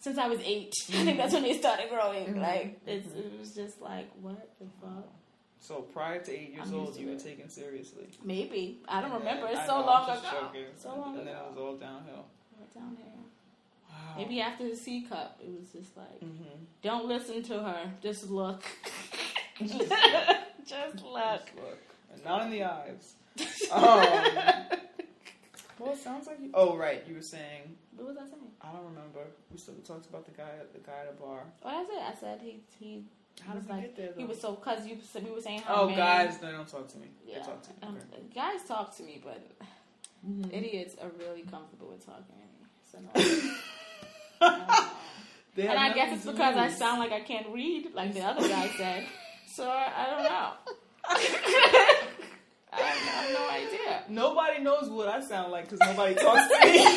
since I was 8 I think that's when they started growing. Mhm. Like it's, it was just like what the fuck. So prior to eight years old, you were taken seriously. Maybe I don't And then- remember. It's so know, long ago. joking. So long And then it was all downhill. Right down here. Wow. Maybe after the C cup, it was just like, Mm-hmm. don't listen to her. Just look. just look. Just look. And not in the eyes. Um, well, it sounds like you. Oh, right. You were saying. What was I saying? I don't remember. We still talked about the guy, the guy at the bar. Oh, that's it. I said he he. How was did we like get there? Though? he was so cause you said we were saying how Oh, men- guys, they don't talk to me. Yeah, They talk to me. um, guys talk to me, but Mhm. idiots are really comfortable with talking to me. So no. I don't know. They have and I guess it's to because I sound like I can't read, like the other guy said. So I, I don't know. I have no idea. Nobody knows what I sound like because nobody talks to me.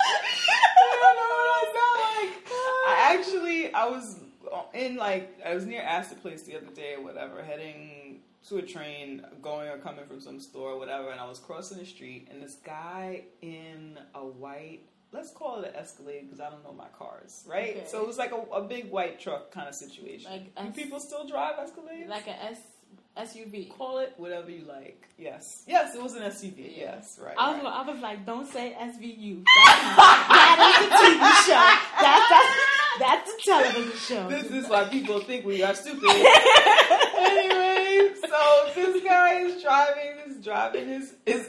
I don't know what I sound like. I actually, I was in like, I was near Astor Place the other day or whatever, heading to a train, going or coming from some store or whatever, and I was crossing the street, and this guy in a white, let's call it an Escalade because I don't know my cars, right? Okay. So it was like a, a big white truck kind of situation. Like Do S- people still drive Escalades? Like a S SUV. Call it whatever you like. Yes. Yes, it was an SUV. Yeah. Yes, right. I was, right. I was like, don't say SVU. That, that is a TV show. That's, that's television show. This is why people think we are stupid. anyway. So this guy is driving, is driving his his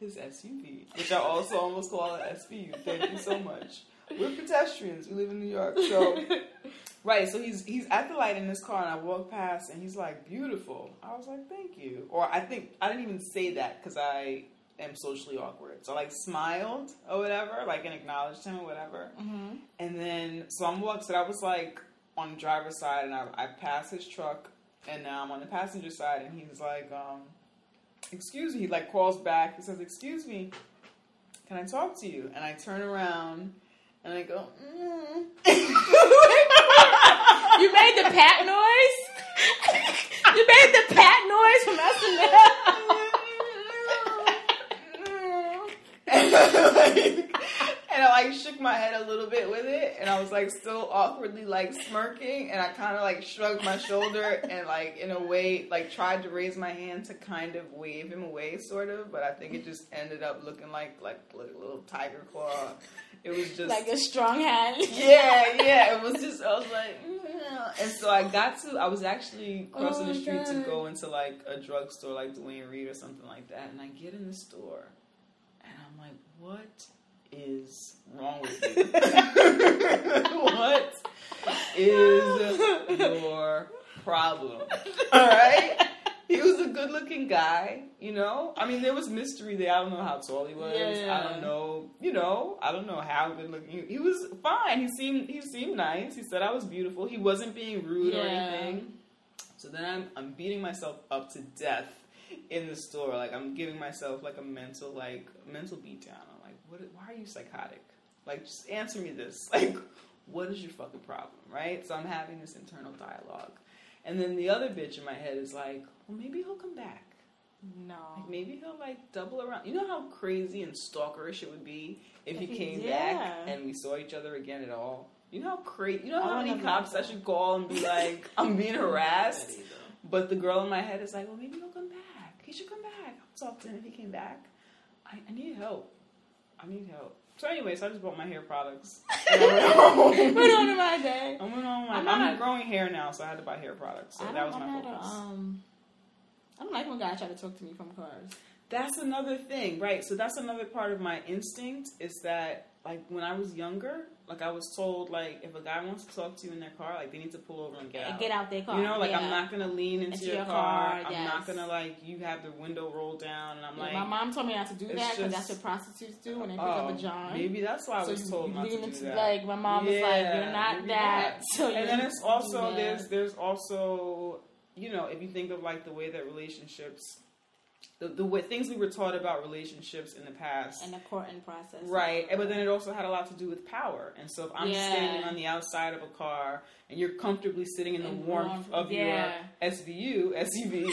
his SUV, which I also almost call an SVU. Thank you so much. We're pedestrians. We live in New York, so right. So he's he's at the light in his car, and I walk past, and he's like, "Beautiful." I was like, "Thank you." Or I think I didn't even say that because I am socially awkward. So I like smiled or whatever, like and acknowledged him or whatever. Mhm. And then so I'm walking. So I was like on the driver's side, and I, I passed his truck, and now I'm on the passenger side, and he's like, um, "Excuse me." He like calls back. He says, "Excuse me, can I talk to you?" And I turn around, and I go, mm. You made the pat noise. you made the pat noise from SNL. and I like shook my head a little bit with it, and I was like still awkwardly like smirking, and I kind of like shrugged my shoulder and like in a way like tried to raise my hand to kind of wave him away, sort of, but I think it just ended up looking like like a little tiger claw. It was just like a strong hand. yeah, yeah. It was just I was like, mm. and so I got to. I was actually crossing Oh, the street to go into like a drugstore, like Duane Reade or something like that, and I get in the store, I'm like, what is wrong with you? what is your problem? All right. He was a good-looking guy, you know. I mean, there was mystery there. I don't know how tall he was. I don't know, you know. I don't know how good-looking he, he was. Fine. He seemed he seemed nice. He said I was beautiful. He wasn't being rude or anything. So then I'm I'm beating myself up to death in the store. Like I'm giving myself like a mental like mental beatdown. I'm like, what? Why are you psychotic? Like, just answer me this. Like, what is your fucking problem, right? So I'm having this internal dialogue, and then the other bitch in my head is like, well, maybe he'll come back. No. Like maybe he'll like double around. You know how crazy and stalkerish it would be if, he If he- came yeah. back and we saw each other again at all. You know how crazy. You know how many cops I should call and be like, I'm being harassed. But the girl in my head is like, well, maybe he'll come back. He should come back. Talk to him if he came back. I, I need help. I need help. So, anyways, I just bought my hair products. I went. Put on to my day. I went home. I'm I'm, not growing hair now, so I had to buy hair products. So that was my I'm not focus. a, um, I don't like when guys try to talk to me from cars. That's another thing, right? So that's another part of my instinct is that, like, when I was younger, like, I was told, like, if a guy wants to talk to you in their car, like, they need to pull over and get out. Get out their car. You know, like, I'm not gonna lean into Into your, your car. car, I'm not gonna, like, you have the window rolled down, and I'm Yeah, like, my mom told me not to do that because that's what prostitutes do when they pick oh, up a John. maybe that's why I so was told not to lean do into that. like my mom was like, "You're not that." So and then it's also there's there's also you know if you think of like the way that relationships the, the things we were taught about relationships in the past and the courting process, right but then it also had a lot to do with power and so if i'm Yeah. standing on the outside of a car and you're comfortably sitting in the warmth warmth, of yeah. your SVU, SUV,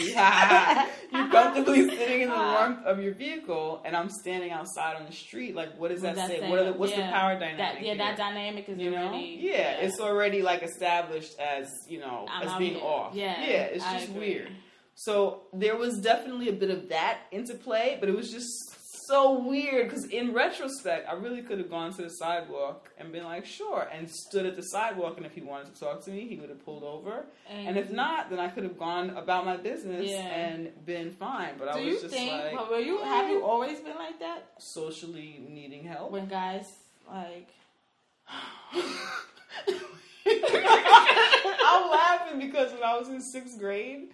you're comfortably sitting in the warmth of your vehicle, and I'm standing outside on the street. Like, what does that does say? What are the, what's Yeah. the power dynamic? That, yeah, here? that dynamic is you know already yeah, it's already like established as you know I'm as being off Yeah, yeah it's I just agree. weird so there was definitely a bit of that into play but it was just so weird because in retrospect i really could have gone to the sidewalk and been like sure and stood at the sidewalk and if he wanted to talk to me he would have pulled over and if not then i could have gone about my business Yeah. and been fine but i do was you just think? like were you have you always been like that socially needing help when guys like? I'm laughing because when I was in sixth grade,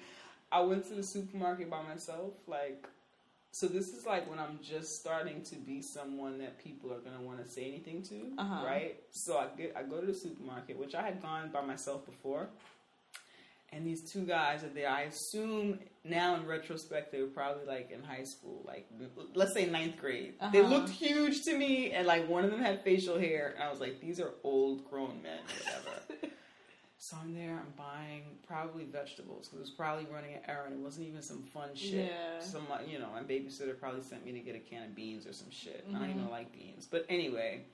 I went to the supermarket by myself. Like, so this is like when I'm just starting to be someone that people are gonna want to say anything to, Uh-huh. right? So I get, I go to the supermarket, which I had gone by myself before. And these two guys are there. I assume now in retrospect they were probably like in high school, like let's say ninth grade. They Uh-huh. looked huge to me, and like one of them had facial hair, and I was like, these are old grown men, whatever. so I'm there, I'm buying probably vegetables because it was probably running an errand. It wasn't even some fun shit. Yeah. Some you know, my babysitter probably sent me to get a can of beans or some shit. I don't even like beans, but anyway.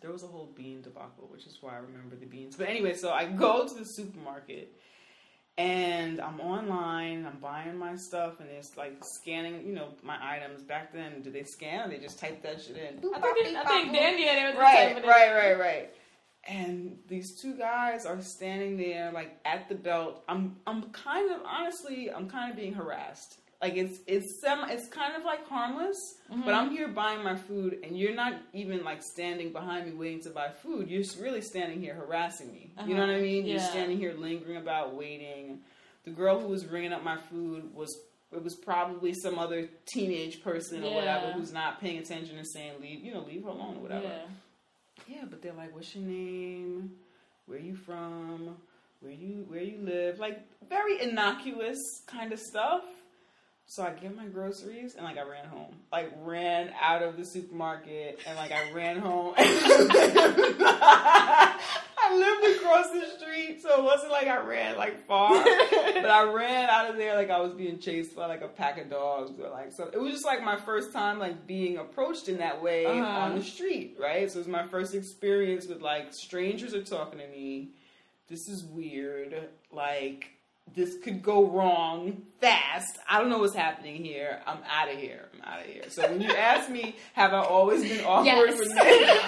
There was a whole bean debacle, which is why I remember the beans. But anyway, so I go to the supermarket and I'm online, I'm buying my stuff, and it's like scanning, you know, my items. Back then, did they scan or they just type that shit in? I think, I think then yeah, they were Right, right, right, right. And these two guys are standing there like at the belt. I'm I'm kind of honestly I'm kind of being harassed. Like it's it's sem- it's kind of like harmless, Mm-hmm. but I'm here buying my food, and you're not even like standing behind me waiting to buy food. You're really standing here harassing me. You know what I Uh-huh. mean? You're standing here lingering about waiting. The girl who was ringing up my food was it was probably some other teenage person or whatever who's not paying attention and saying leave you know leave her alone or whatever. Yeah. Yeah, but they're like, "What's your name? Where you from? Where you where you live?" Like very innocuous kind of stuff. So I get my groceries and like I ran home, like ran out of the supermarket and like I ran home. I lived across the street, so it wasn't like I ran like far, but I ran out of there like I was being chased by like a pack of dogs or like so. It was just like my first time like being approached in that way Uh-huh. on the street, right? So it was my first experience with like strangers are talking to me. This is weird. Like this could go wrong fast. I don't know what's happening here. I'm out of here. I'm out of here. So when you ask me, have I always been awkward Yes. with men?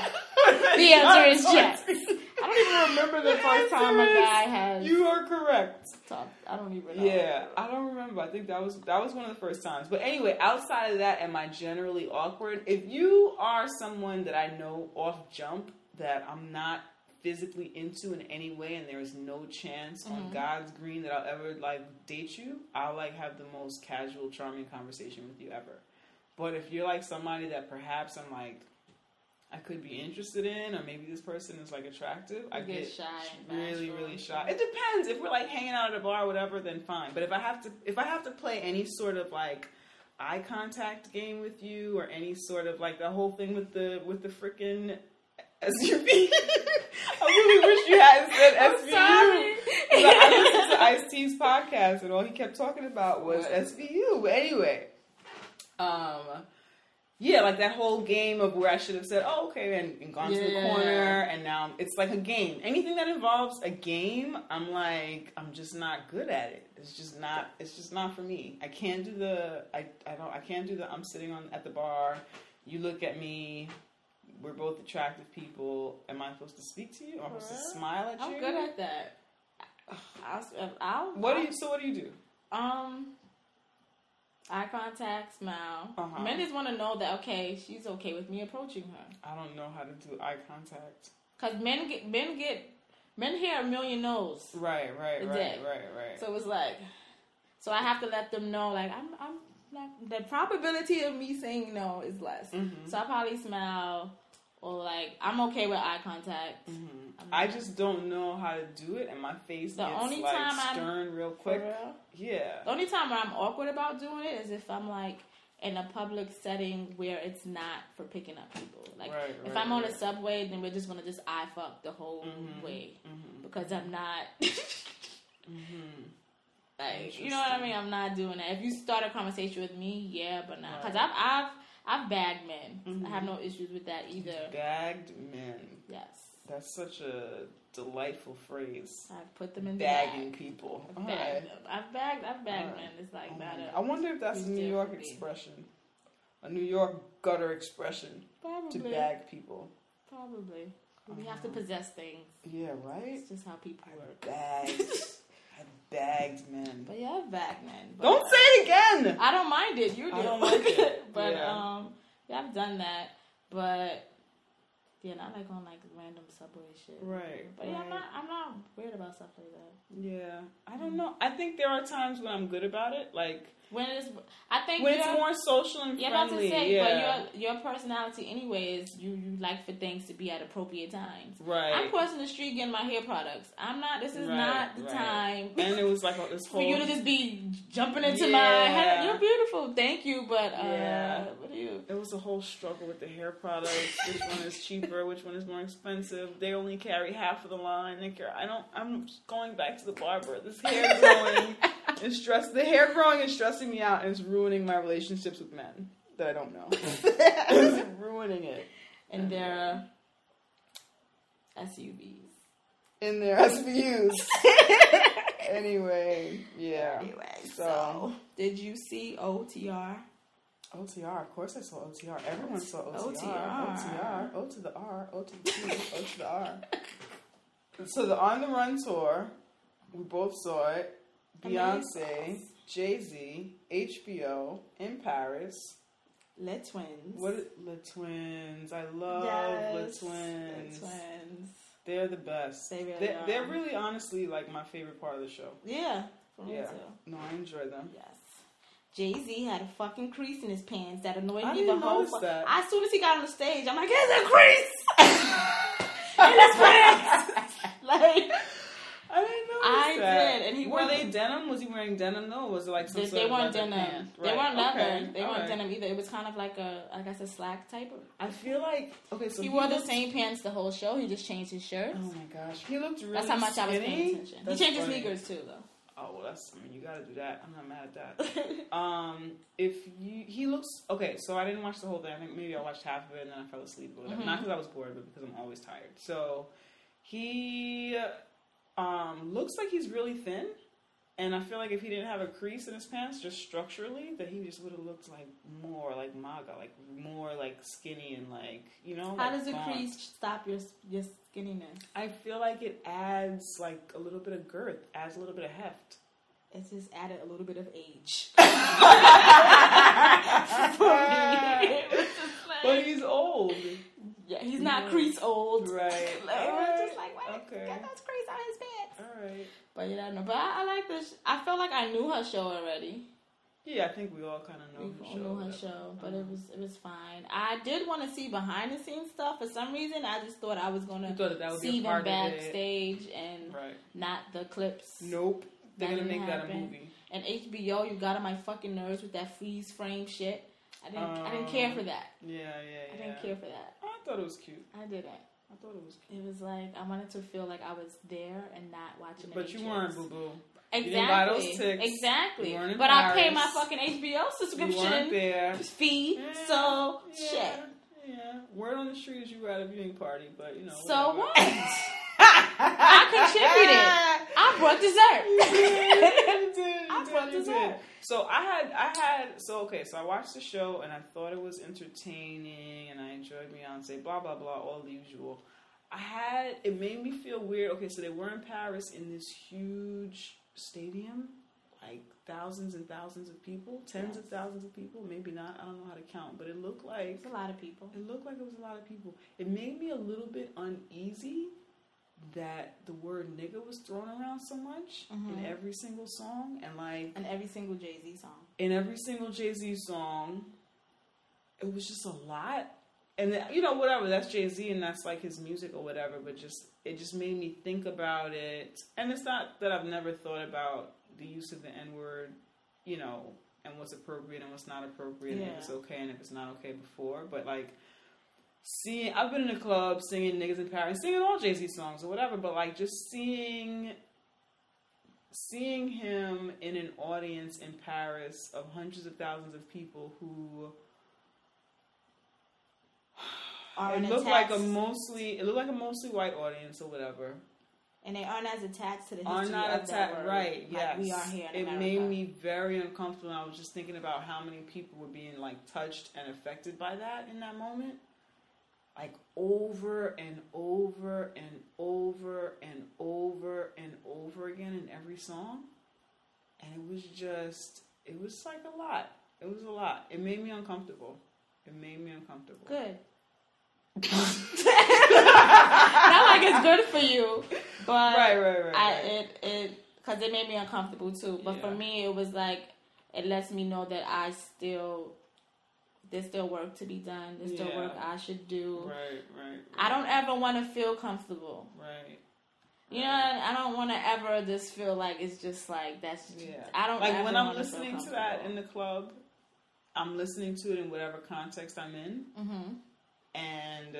The answer is yes. I don't even remember the The first time a guy has You are correct. I don't even know. Yeah, I don't remember. I think that was that was one of the first times. But anyway, outside of that, am I generally awkward? If you are someone that I know off jump that I'm not physically into in any way, and there is no chance on mm-hmm. God's green that I'll ever like date you, I'll like have the most casual, charming conversation with you ever. But if you're like somebody that perhaps I'm like. I could be interested in, or maybe this person is like attractive. I get get shy really, bashful really shy. It depends. If we're like hanging out at a bar or whatever, then fine. But if I have to, if I have to play any sort of like eye contact game with you, or any sort of like the whole thing with the with the freaking SUV, I really wish you hadn't said I'm SVU. sorry. I, listened to Ice T's podcast, and all he kept talking about was What? SVU. But anyway, um, yeah, like that whole game of where I should have said, "Oh, okay," and, and gone to the corner, and now it's like a game. Anything that involves a game, I'm like, I'm just not good at it. It's just not. It's just not for me. I can't do the. I I don't. I can't do the. I'm sitting on at the bar. You look at me. We're both attractive people. Am I supposed to speak to you? Am I supposed to smile at you? I'm good at that. I'll, I'll, What do you? So what do you do? Um, eye contact, smile. Uh-huh. Men just want to know that okay, she's okay with me approaching her. I don't know how to do eye contact. Cause men get men get men hear a million no's, Right, right, right, day. right, right. so it's like, so I have to let them know like I'm I'm not the probability of me saying no is less. Mhm. So I probably smile or like I'm okay with eye contact. Mhm. I'm I just don't know how to do it, and my face The gets only like time I'm- stern real quick. real. Yeah. The only time where I'm awkward about doing it is if I'm like in a public setting where it's not for picking up people. Like Right, if right, I'm on a subway, then we're just gonna just eye fuck the whole Mhm. way Mhm. because I'm not. Mhm. like you know what I mean? I'm not doing that. If you start a conversation with me, yeah, but not because. I've I've I've bagged men. Mhm. I have no issues with that either. Bagged men. Yes, That's such a delightful phrase. I've put them in the Bagging bag. people. I've bagged right. I've bagged. I've bagged Alright. men. It's like Oh I wonder if that's a New York expression. A New York gutter expression Probably. to bag people. Probably. We have to Uh-huh. possess things. Yeah, right? It's just how people work. Bagged. Bagged men. But yeah, bagged men. But Don't say it again! I don't mind it. You do. I don't like it. but Yeah. um, yeah, I've done that. But yeah, not like on like random subway shit. Right. But yeah, I'm not. I'm not weird about stuff like that. Yeah, I don't know. I think there are times when I'm good about it, like When it's, I think when it's more social and Yeah, about to say, yeah, but your your personality anyway is you you like for things to be at appropriate times. right. I'm crossing the street getting my hair products. I'm not. This is Right, not the right. time. and it was like this for whole. you to just be jumping into my Yeah. head. You're beautiful, thank you, but uh, Yeah. What are you? it was a whole struggle with the hair products. Which one is cheaper? Which one is more expensive? They only carry half of the line. They carry, I don't. I'm going back to the barber. This hair growing is stress. The hair growing is stressing me out, and it's ruining my relationships with men that I don't know. it's ruining it. And their SUVs. in their SUVs. anyway, yeah. Anyway, so, So- did you see OTR? OTR, of course I saw OTR. Everyone saw OTR. OTR. OTR. O to the R, O to the T, O to the R. So the On the Run tour, we both saw it. Beyonce, Jay Z, HBO in Paris. Les Twins. What the twins? I love Yes, the twins. Les Twins. They're the best. They really they're, are. they're really honestly like my favorite part of the show. Yeah. For me Yeah. too. No, I enjoy them. Yes. Jay Z had a fucking crease in his pants that annoyed I me the whole. fu- that. As soon as he got on the stage, I'm like, "There's a crease in his pants." like I didn't notice I that. did, and he were wore- they denim? Was he wearing denim? though? was it like some they, they weren't denim. pant? They weren't leather. okay, They weren't alright. denim either. It was kind of like a, I guess, a slack type of. I feel like okay, so he wore the same pants the whole show. He just changed his oh shirts. Oh my gosh, he looked really. That's how much I was paying attention. That's he changed funny. his sneakers too, though. Oh well, that's. I mean, you got to do that. I'm not mad at that. um, if you, he looks okay. So I didn't watch the whole thing. I think maybe I watched half of it and then I fell asleep. Mhm. Not because I was bored, but because I'm always tired. So he um looks like he's really thin. And I feel like if he didn't have a crease in his pants, just structurally, that he just would have looked like more like MAGA, like more like skinny and like you know. How like does a gaunt. crease stop your your skinniness? I feel like it adds like a little bit of girth, adds a little bit of heft. It's just added a little bit of age. but he's old, yeah, he's not Yeah. crease old. right? Like, was just like, why Okay. got those crease on his pants? All right. But yeah, no. But I, I like this. I felt like I knew her show already. Yeah, I think we all kind of know We her show. knew her show, but Uh-huh. it was it was fine. I did want to see behind the scenes stuff for some reason. I just thought I was gonna that, that see them part of it, backstage and right? not the clips. Nope. They're That gonna make that a movie. And HBO, you got on my fucking nerves with that freeze frame shit. I didn't. I didn't care for that. Yeah, yeah, yeah. I didn't care for that. I thought it was cute. I didn't. I thought it was cute. It was like I wanted to feel like I was there and not watching. But you weren't, boo boo. Exactly. didn't buy those tickets. Exactly. But I pay my fucking HBO subscription there. fee. Yeah, So yeah, shit. Yeah. Word on the street is you were at a viewing party, but you know. So whatever. what? I contributed. I brought dessert. You did, you did, I brought dessert. So I had, I had, so okay, so I watched the show and I thought it was entertaining and I enjoyed Beyonce, blah blah blah, all the usual. I had, it made me feel weird. Okay, so they were in Paris in this huge stadium, like thousands and thousands of people, tens of thousands of people, maybe not. I don't know how to count, but it looked like It's a lot of people. it looked like it was a lot of people. It made me a little bit uneasy that the word nigga was thrown around so much in Mhm. every single song and like in every single Jay Z song. in every single Jay-Z song it was just a lot. And then, you know whatever, that's Jay-Z and that's like his music or whatever, but just it just made me think about it. And it's not that I've never thought about the use of the N-word, you know, and what's appropriate and what's not appropriate and if it's okay and if it's not okay before, but like seeing I've been in a club singing niggas in Paris, singing all Jay Z songs or whatever, but like just seeing seeing him in an audience in Paris of hundreds of thousands of people who Are it looked like a mostly it looked like a mostly white audience or whatever. and they aren't as attached to the Are not of that word, right, like yes. we are here it America. made me very uncomfortable I was just thinking about how many people were being like touched and affected by that in that moment. Like over and over and over and over and over again in every song. And it was just it was like a lot. It was a lot. It made me uncomfortable. It made me uncomfortable. good. Not like it's good for you, but Right, right, right. I right. it it because it made me uncomfortable too. But for me, it was like it lets me know that I still there's still work to be done. There's still work I should do. right, right, I don't ever want to feel comfortable. right. You know, I don't want to ever just feel like it's just like that's. Yeah. I don't like when I'm listening to that in the club, I'm listening to it in whatever context I'm in, Mhm. and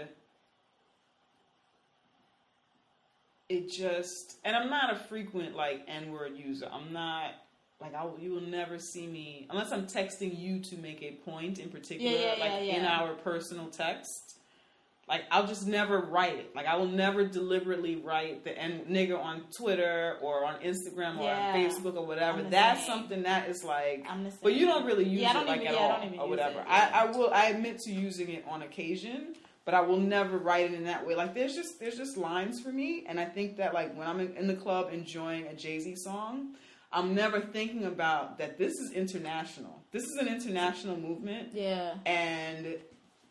it just and I'm not a frequent like N word user. I'm not like I will, you will never see me unless I'm texting you to make a point in particular, Yeah, yeah, like yeah, in our personal text. Like I'll just never write it. Like I will never deliberately write the N nigger on Twitter or on Instagram or on Facebook or whatever. That's same. something that is like I'm the same. but you don't really use it don't like even- at all don't even or whatever. it, I. I will. I admit to using it on occasion, but I will never write it in that way. Like there's just there's just lines for me, and I think that like when I'm in, in the club enjoying a Jay Z song, I'm never thinking about that this is international. This is an international movement, Yeah. and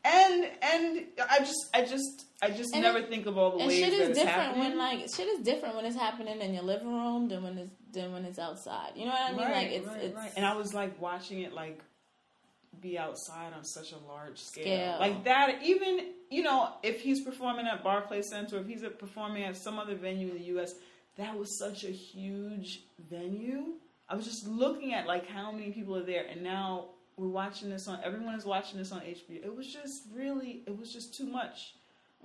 and and I just I just I just And never it- think of all the And ways shit that is it's different happening. when like shit is different when it's happening in your living room than when it's than when it's outside. You know what I mean? right, like it's right, it's right. And I was like watching it like be outside on such a large scale. Scale. Like that even you know, if he's performing at Barclays Center, if he's performing at some other venue in the US, that was such a huge venue. I was just looking at like how many people are there and now we're watching this on everyone is watching this on HBO. It was just really it was just too much.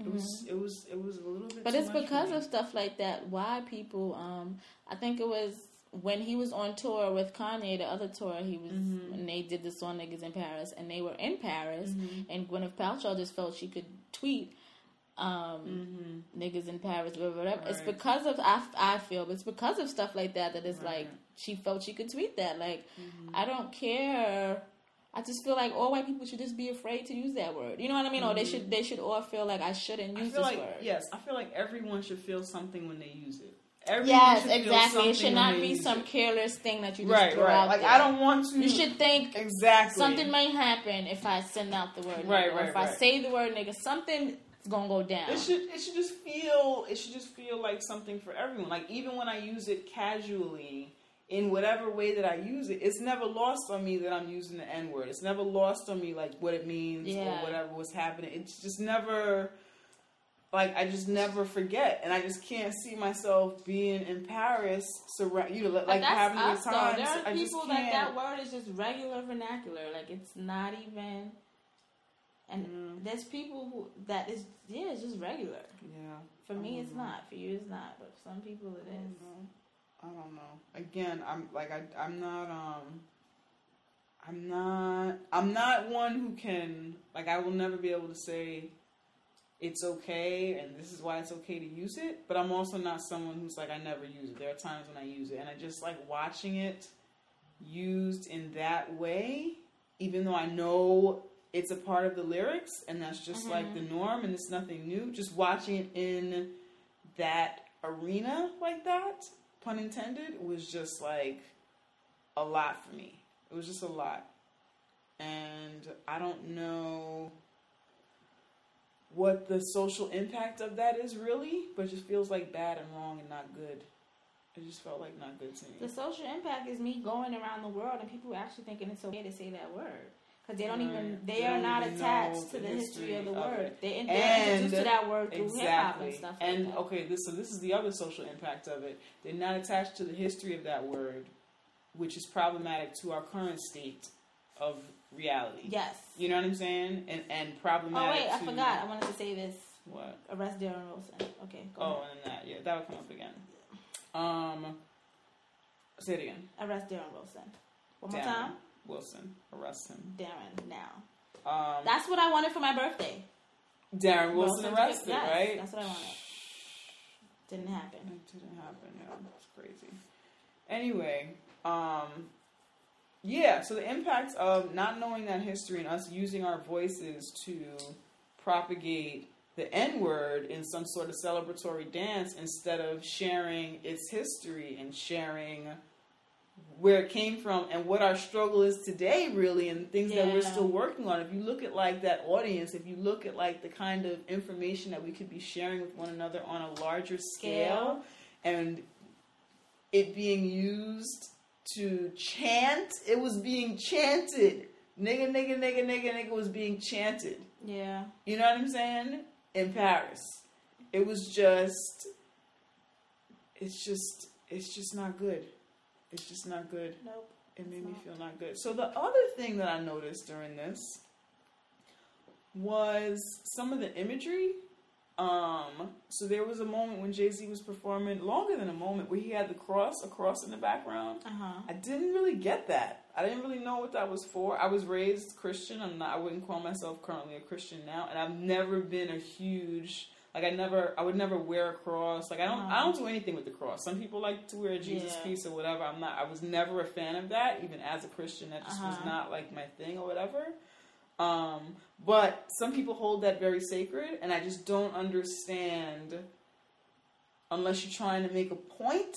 It was it was it was a little bit Mm-hmm. But it's because of stuff like that why people um I think it was when he was on tour with Kanye, the other tour he was Mm-hmm. and they did the song Niggas in Paris and they were in Paris Mm-hmm. and Gwyneth Paltrow just felt she could tweet um niggas in Paris whatever whatever. It's Mm-hmm. Because of I, I feel but it's because of stuff like that that it's Right. like she felt she could tweet that like Mm-hmm. I don't care I just feel like all white people should just be afraid to use that word. You know what I mean? Or they should they should all feel like I shouldn't Mm-hmm. I use feel this like word. yes, I feel like everyone should feel something when they use it. Everyone Yes, should feel exactly. It something should not be some it. careless thing that you just right, throw right. out Like there. I don't want to. You should think exactly something may happen if I send out the word. Right, nigga, or right, if I say the word nigga, something's gonna go down. It should it should just feel it should just feel like something for everyone. Like even when I use it casually, in whatever way that I use it, it's never lost on me that I'm using the N word. It's never lost on me like what it means Yeah. or whatever was happening. It's just never like I just never forget, and I just can't see myself being in Paris, surround you know, like having a time. There are I people that that word is just regular vernacular. Like it's not even. And Mm. there's people who that is yeah, it's just regular. yeah, For me, it's Mhm. not. For you, it's not. But for some people, it I is. know. I don't know. Again, I'm like I I'm not um I'm not I'm not one who can like I will never be able to say it's okay and this is why it's okay to use it, but I'm also not someone who's like I never use it. There are times when I use it and I just like watching it used in that way even though I know it's a part of the lyrics and that's just like mm-hmm. the norm and it's nothing new, just watching it in that arena like that, pun intended, was just like a lot for me. It was just a lot. And I don't know what the social impact of that is really, but it just feels like bad and wrong and not good. It just felt like not good to me. The social impact is me going around the world and people actually thinking it's okay to say that word. Because they don't even, they, They are not attached to the history of the of word. They, they're And- introduced to that word through hip hop and Exactly. stuff like And that. okay, this so this is the other social impact of it. They're not attached to the history of that word, which is problematic to our current state of reality. Yes. You know what I'm saying? And and problematic. Oh, wait, I forgot. I wanted to say this. What? Arrest Darren Wilson. Okay, go Oh, ahead. and that. Yeah, that would come up again. Um, say it again. Arrest Darren Wilson. One more time. Wilson, arrest him. Darren, now. Um, That's what I wanted for my birthday. Darren Wilson Wilson's arrested, yes, right? That's what I wanted. Didn't happen. It didn't happen. Yeah, it's crazy. Anyway, um, yeah. So the impact of not knowing that history and us using our voices to propagate the N word in some sort of celebratory dance instead of sharing its history and sharing where it came from and what our struggle is today really and things that we're still working on. If you look at like that audience if you look at like the kind of information that we could be sharing with one another on a larger scale, Scale. and it being used to chant it was being chanted. Nigga nigga nigga nigga nigga was being chanted. Yeah. you know what i'm saying? In paris. It was just it's just it's just not good it's just not good Nope. it made me feel not good. So the other thing that I noticed during this was some of the imagery. Um, so there was a moment when Jay Z was performing, longer than a moment, where he had the cross, a cross in the background. Uh huh. I didn't really get that. I didn't really know what that was for. I was raised Christian. I'm not. I wouldn't call myself currently a Christian now, and I've never been a huge. Like I never, I would never wear a cross. Like I don't, I don't do anything with the cross. Some people like to wear a Jesus Yeah. piece or whatever. I'm not. I was never a fan of that. Even as a Christian, that just was Uh-huh. not like my thing or whatever. Um, but some people hold that very sacred, and I just don't understand unless you're trying to make a point.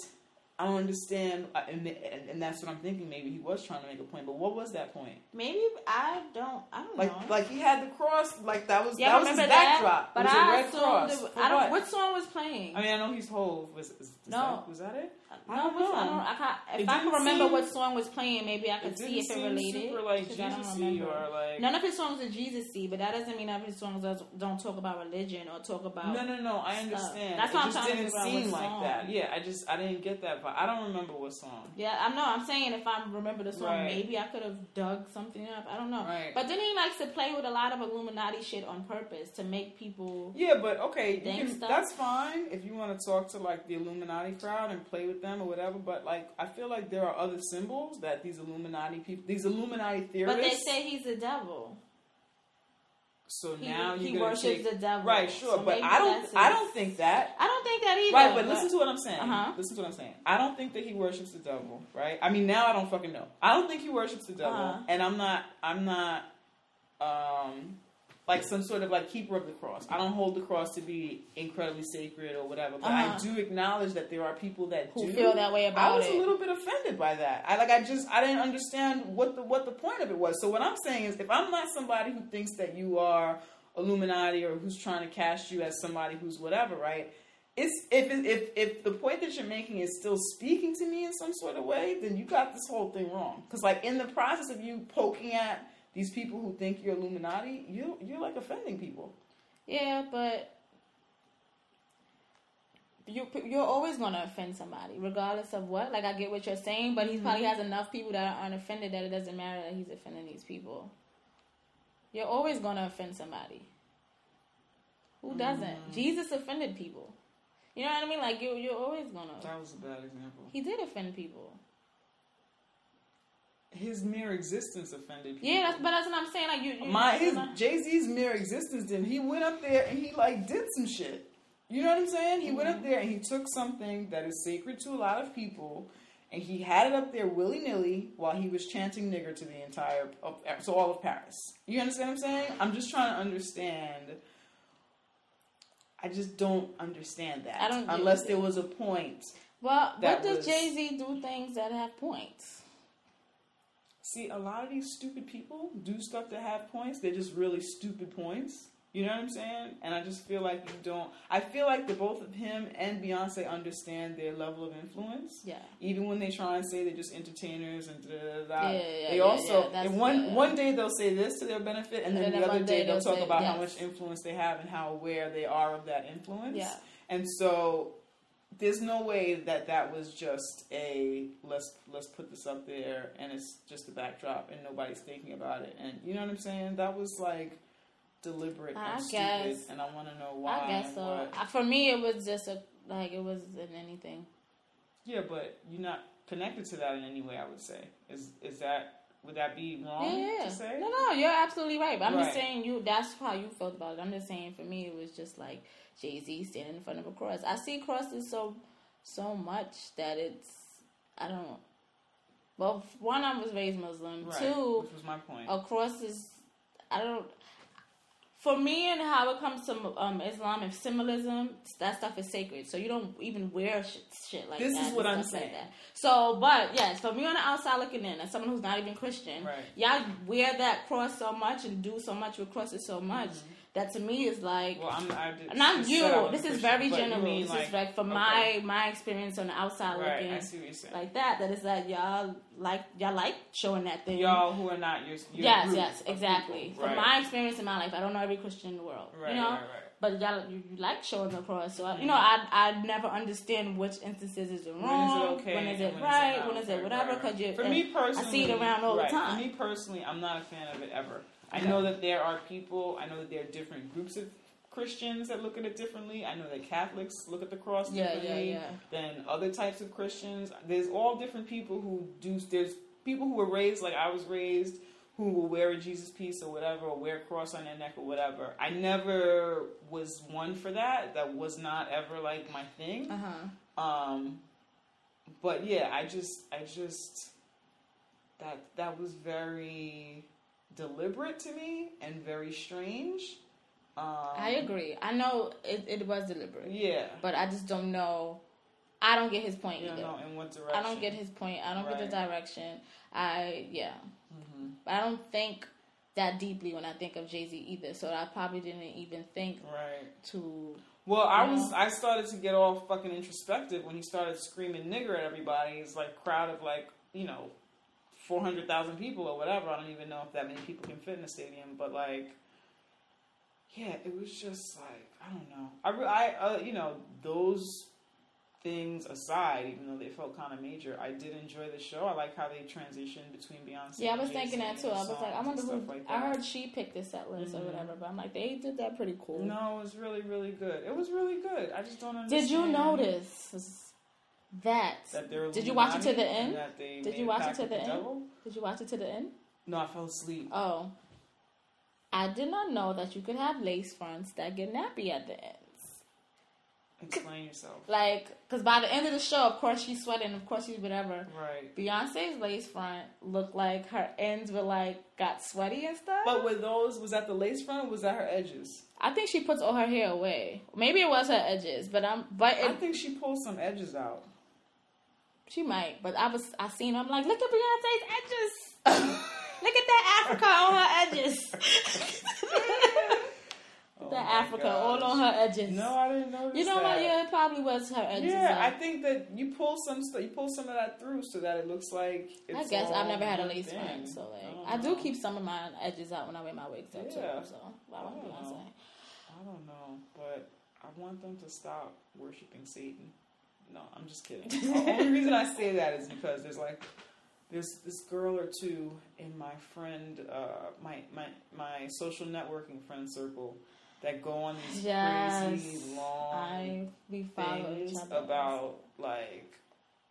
I don't understand, uh, and, and that's what I'm thinking. Maybe he was trying to make a point, but what was that point? Maybe I don't. I don't Like, know. like he had the cross, like that was yeah, that I was his backdrop. But was a I red cross. I don't. what? What song was playing? I mean, I know he's whole. Was, No. that, was that it? I no, don't which- I don't. I can't, if I can remember seem- what song was playing, maybe I could see if it related. super like I Jesus-y or like. None of his songs are Jesus-y, but that doesn't mean none of his songs don't talk about religion or talk about. No, no, no. I stuff. understand. That's it why I'm just didn't seem like song. that. Yeah, I just I didn't get that. But I don't remember what song. Yeah, I know. I'm saying if I remember the song, Right. maybe I could have dug something up. I don't know. Right. But then he likes to play with a lot of Illuminati shit on purpose to make people. Yeah, but okay, can, that's fine if you want to talk to like the Illuminati crowd and play with them or whatever. But like, I feel like there are other symbols that these Illuminati people, these Illuminati theorists. But they say he's a devil. So He, now he worships take, the devil. right, sure, So but I don't, I don't think that. I don't think that either. Right, but listen to what I'm saying. Uh-huh. Listen to what I'm saying. I don't think that he worships the devil. Right? I mean, now I don't fucking know. I don't think he worships the devil, Uh-huh. and I'm not. I'm not. Um, like some sort of like keeper of the cross. I don't hold the cross to be incredibly sacred or whatever, but Uh-huh. I do acknowledge that there are people that Who do feel that way about it. I was it. a little bit offended by that. I like I just I didn't understand what the what the point of it was. So what I'm saying is if I'm not somebody who thinks that you are Illuminati or who's trying to cast you as somebody who's whatever, right? It's if if if the point that you're making is still speaking to me in some sort of way, then you got this whole thing wrong. Because like in the process of you poking at these people who think you're Illuminati, you you're like offending people. Yeah, but you you're always gonna offend somebody, regardless of what. Like I get what you're saying, but he Mm-hmm. probably has enough people that aren't offended that it doesn't matter that he's offending these people. You're always gonna offend somebody. Who doesn't? Mm. Jesus offended people. You know what I mean? Like you, you're always gonna. That was a bad example. He did offend people. His mere existence offended people. Yeah, that's, but that's what I'm saying. Like you, you My his Jay Z's mere existence didn't. He went up there and he like did some shit. You know what I'm saying? He went Mm-hmm. up there and he took something that is sacred to a lot of people, and he had it up there willy nilly while he was chanting "nigger" to the entire of, to all of Paris. You understand what I'm saying? I'm just trying to understand. I just don't understand that I don't unless there was a point. well, what does Jay Z do things that have points? See, a lot of these stupid people do stuff that have points. They're just really stupid points. You know what I'm saying? And I just feel like you don't. I feel like the both of him and Beyonce understand their level of influence. Yeah. Even when they try and say they're just entertainers and da da da. da, Yeah, yeah, they yeah, also yeah, and one yeah. one day they'll say this to their benefit, and then And the other day they'll they'll talk say- about how much influence they have and how aware they are of that influence. Yeah. And so there's no way that that was just a let's let's put this up there and it's just a backdrop and nobody's thinking about it and you know what I'm saying that was like deliberate I and guess. stupid and I want to know why I guess so. For me, it was just a like it wasn't anything. yeah but you're not connected to that in any way I would say is is that would that be wrong Yeah, yeah. to say No, no, you're absolutely right. But I'm just saying you. That's how you felt about it. I'm just saying for me, it was just like Jay Z standing in front of a cross. I see crosses so so much that it's I don't. Well, one, I was raised Muslim. right Two, which was my point a cross is I don't. For me and how it comes to um, Islam and symbolism, that stuff is sacred. So you don't even wear shit, shit like This that. is and what I'm like saying. that. So, but yes, for me on the outside looking in, as someone who's not even Christian, Right. y'all wear that cross so much and do so much with crosses so much that to me is like. Mm-hmm. well I'm I did, not you. said I was This is very general. mean, this is like from okay. my my experience on the outside right looking I see what you're saying like that. That is that y'all like y'all like showing that thing. y'all who are not your, your Yes, yes, exactly. people. From my experience in my life, I don't know every Christian in the world, Right, you know. right, right. But y'all, you, like showing the cross, so I, you know, I I never understand which instances is it wrong, is it okay? when is it right, not? when is it Right, whatever. right, right. Because you, For me personally, I see it around all right, the time. For me personally, I'm not a fan of it ever. I know that there are people. I know that there are different groups of Christians that look at it differently. I know that Catholics look at the cross Yeah, differently yeah, yeah. than other types of Christians. There's all different people who do. There's people who were raised like I was raised, who will wear a Jesus piece or whatever, or wear a cross on their neck or whatever. I never was one for that. That was not ever like my thing. Uh huh. Um, but yeah, I just, I just, that that was very deliberate to me and very strange. Um, I agree. I know it, it was deliberate, Yeah. but I just don't know. I don't get his point You don't either. know in what direction. I don't get his point. I don't get the direction. I yeah. hmm But I don't think that deeply when I think of Jay Z either. So I probably didn't even think Right. to. Well, I was I started to get all fucking introspective when he started screaming nigger at everybody. It's like crowd of like you know four hundred thousand people or whatever. I don't even know if that many people can fit in a stadium, but like yeah, it was just like I don't know. I I uh, you know those things aside, even though they felt kind of major, I did enjoy the show. I like how they transitioned between Beyonce. Yeah, I was thinking that too. I was like, I wonder who. like I heard she picked the set list or Mhm. whatever, but I'm like, they did that pretty cool. No, it was really, really good. It was really good. I just don't understand. Did you notice that? that Did you watch it to the end? and that they Did you watch it to with the end? devil? Did you watch it to the end? No, I fell asleep. Oh, I did not know that you could have lace fronts that get nappy at the ends. Explain yourself. Like, because by the end of the show, of course she's sweating, of course she's whatever. Right. Beyonce's lace front looked like her ends were like got sweaty and stuff. But with those, was that the lace front? Or was that her edges? I think she puts all her hair away. Maybe it was her edges, but I'm but I think she pulled some edges out. She might. But I was I seen her, I'm like, look at Beyonce's edges. look at that Africa on her edges. Oh that my Africa all on her edges. No, I didn't notice You know that. what? Yeah, it probably was her edges. Yeah, I think that you pull some you pull some of that through so that it looks like it's I guess I've never had a lace thing. front, so like don't I, do know. keep some of my edges out when I wear my wigs up Yeah. too. So why would I Beyonce? I don't know, but I want them to stop worshiping Satan. No, I'm just kidding. the only reason I say that is because there's like there's this girl or two in my friend uh, my my my social networking friend circle that go on these Yes, crazy long I we things about like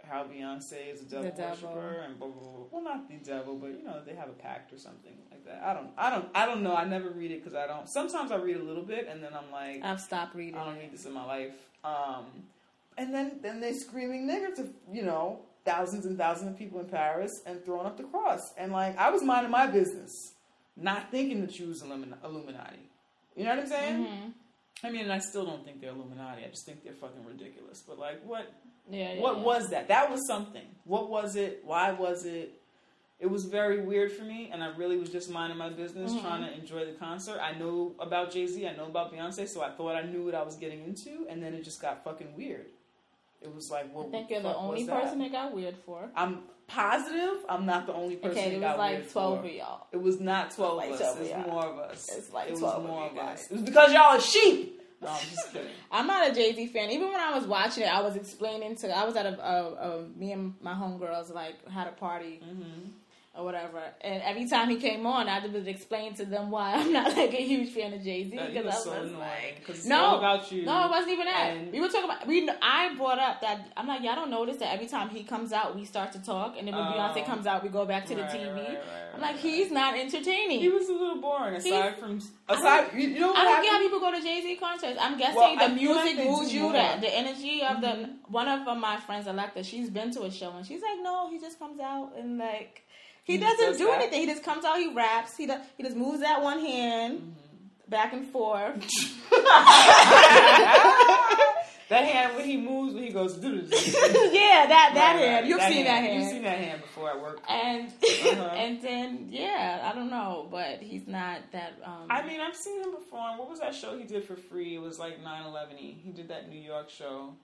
how Beyonce is a devil, The devil. worshiper and blah, blah blah. Well, not the devil, but you know they have a pact or something like that. I don't, I don't, I don't know. I never read it because I don't. Sometimes I read a little bit and then I'm like, I've stopped reading. I don't need this in my life. Um, and then then they screaming nigger to you know thousands and thousands of people in Paris and throwing up the cross. And like I was minding my business, not thinking that you was Illuminati. You know what I'm saying? Mhm. I mean, and I still don't think they're Illuminati. I just think they're fucking ridiculous. But like, what Yeah, yeah, what yeah. was that? That was something. What was it? Why was it? It was very weird for me, and I really was just minding my business, Mhm. trying to enjoy the concert. I know about Jay Z, I know about Beyonce, so I thought I knew what I was getting into, and then it just got fucking weird. It was like, what I think you're the only person that? got weird for. I'm positive I'm not the only person Okay, it was like twelve for. of y'all. It was not twelve Like of us. 12 It was more of us. It's like it was 12 of more of guys. us. It was because y'all are sheep. No, I'm just kidding. I'm not a Jay Z fan. Even when I was watching it, I was explaining to. I was at a, a, a me and my homegirls like had a party Mm-hmm. Or whatever, and every time he came on, I would explain to them why I'm not like a huge fan of Jay Z because I was so like, No. about you. No, it wasn't even that. And- we were talking about. We I brought up that I'm like, y'all don't notice that every time he comes out, we start to talk, and then when Oh. Beyonce comes out, we go back to the Right, TV. right, right, I'm like, he's not entertaining. He was a little boring. Aside He's- from aside, you, know what I don't get how people go to Jay Z concerts. I'm guessing Well, the like music they moves you. That the energy of the Mhm. one of my friends, Alexa, she's been to a show and she's like, no, he just comes out and like he, He doesn't does do that? anything. He just comes out, he raps, he does, he just moves that one hand Mm-hmm. back and forth. that hand when he moves, when he goes, do yeah, that that hand. You've seen that hand. You've seen that hand before at work. and Uh-huh. and then yeah, I don't know, but he's not that. Um, I mean, I've seen him perform. What was that show he did for free? It was like 9/11. He did that New York show,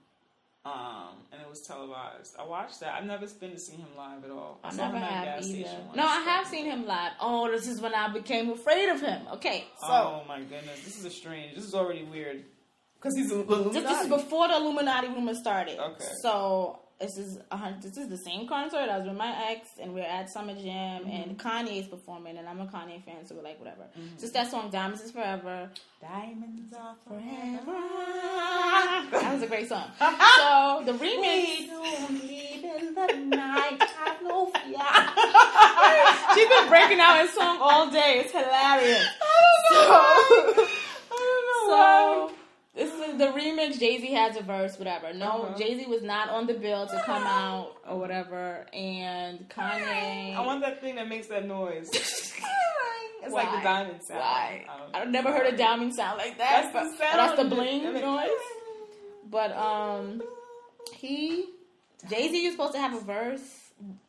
um, and it was televised. I watched that. I've never been to see him live at all. I saw him never at have gas either. No, I have seen him live. Oh, this is when I became afraid of him. Okay, so. oh my goodness, this is a strange. This is already weird because he's a little. This, this is before the Illuminati rumor started. Okay. So this is a, this is the same concert. I was with my ex, and we're at Summer Jam, Mm-hmm. and Kanye is performing, and I'm a Kanye fan, so we're like, whatever. Just that song, "Diamonds Is Forever." Diamonds are Forever. That was a great song. so the remix. in the night. No fear. She's been breaking out in song all day. It's hilarious. I don't know why. So this is the remix. Jay Z has a verse, whatever. No, Uh-huh. Jay Z was not on the bill to come out or whatever. And Kanye. I want that thing that makes that noise. It's like the diamond sound. Why? I've never heard a diamond sound like that. That's the sound. That's the bling I mean, noise. But um, he Jay Z is supposed to have a verse.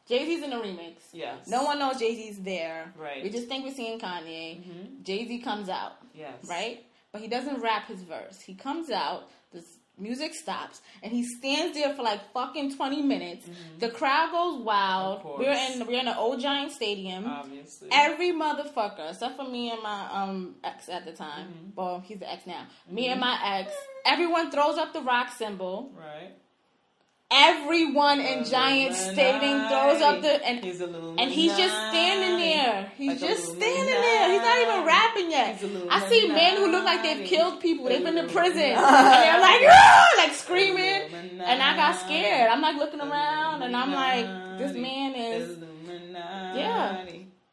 Jay Z's in the remix. Yes. No one knows Jay Z's there. Right. We just think we're seeing Kanye. Mhm. Jay Z comes out, Yes. right? But he doesn't rap his verse. He comes out. The music stops, and he stands there for like fucking twenty minutes. The crowd goes wild. We're in we're in an old giant stadium. Obviously. Every motherfucker, except for me and my um ex at the time. Mm-hmm. Well, he's the ex now. Me and my ex. Everyone throws up the rock symbol. right. Everyone in Giant Stadium throws up the and He's and he's just standing there. He's just standing there. He's not even rapping yet. I see men who look like they've killed people. They've been to prison. And they're like, like screaming. And I got scared. I'm like looking around and I'm like, this man is. Yeah.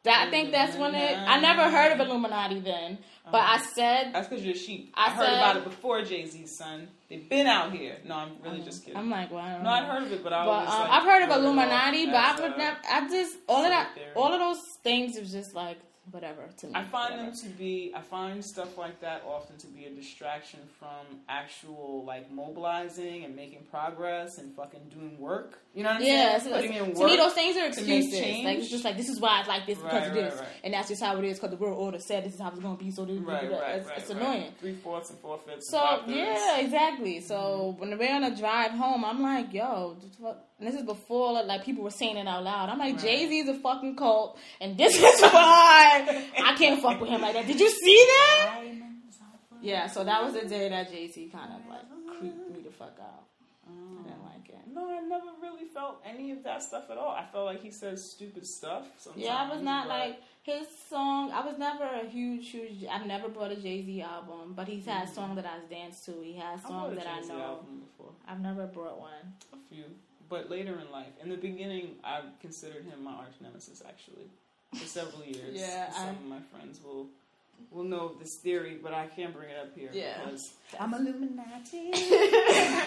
That, I think that's when it. I never heard of Illuminati then. But I said, That's because you're a sheep. I I, heard said- about it before Jay Z's son. They've been out here. No, I'm really just kidding. I'm like, well, I don't no, I'd heard of it, but I But always um, like, I've heard of Illuminati, but I've uh, never. I just all of that, all of those things is just like whatever to me. I find whatever. them to be. I find stuff like that often to be a distraction from actual like mobilizing and making progress and fucking doing work. You know what I'm Yeah, saying? so Putting in to me, those things are excuses. Like it's just like this is why I like this because Right, of this, right. and that's just how it is because the world order said this is how it's going to be. So this, Right, right, it's, right. it's right. annoying. Three fourths and four fifths. So yeah, exactly. So Mm-hmm. when we're on a drive home, I'm like, yo, what- and this is before like people were saying it out loud. I'm like, Right. Jay Z's a fucking cult, and this is why I can't fuck with him like that. Did you see that? Yeah. So that was the day that Jay Z kind of like creeped me the fuck out. I didn't mm. like it. No, I never really felt any of that stuff at all. I felt like he says stupid stuff. Sometimes, Yeah, I was not but- like his song. I was never a huge, huge. I've never bought a Jay Z album, but he's had mm. songs that I danced to. He has songs a that I Jay-Z know. album before. I've never bought one. A few, but later in life. In the beginning, I considered him my arch nemesis. Actually, for several years. Yeah, some I- of my friends will will know of this theory, but I can't bring it up here Yeah. because I'm Illuminati.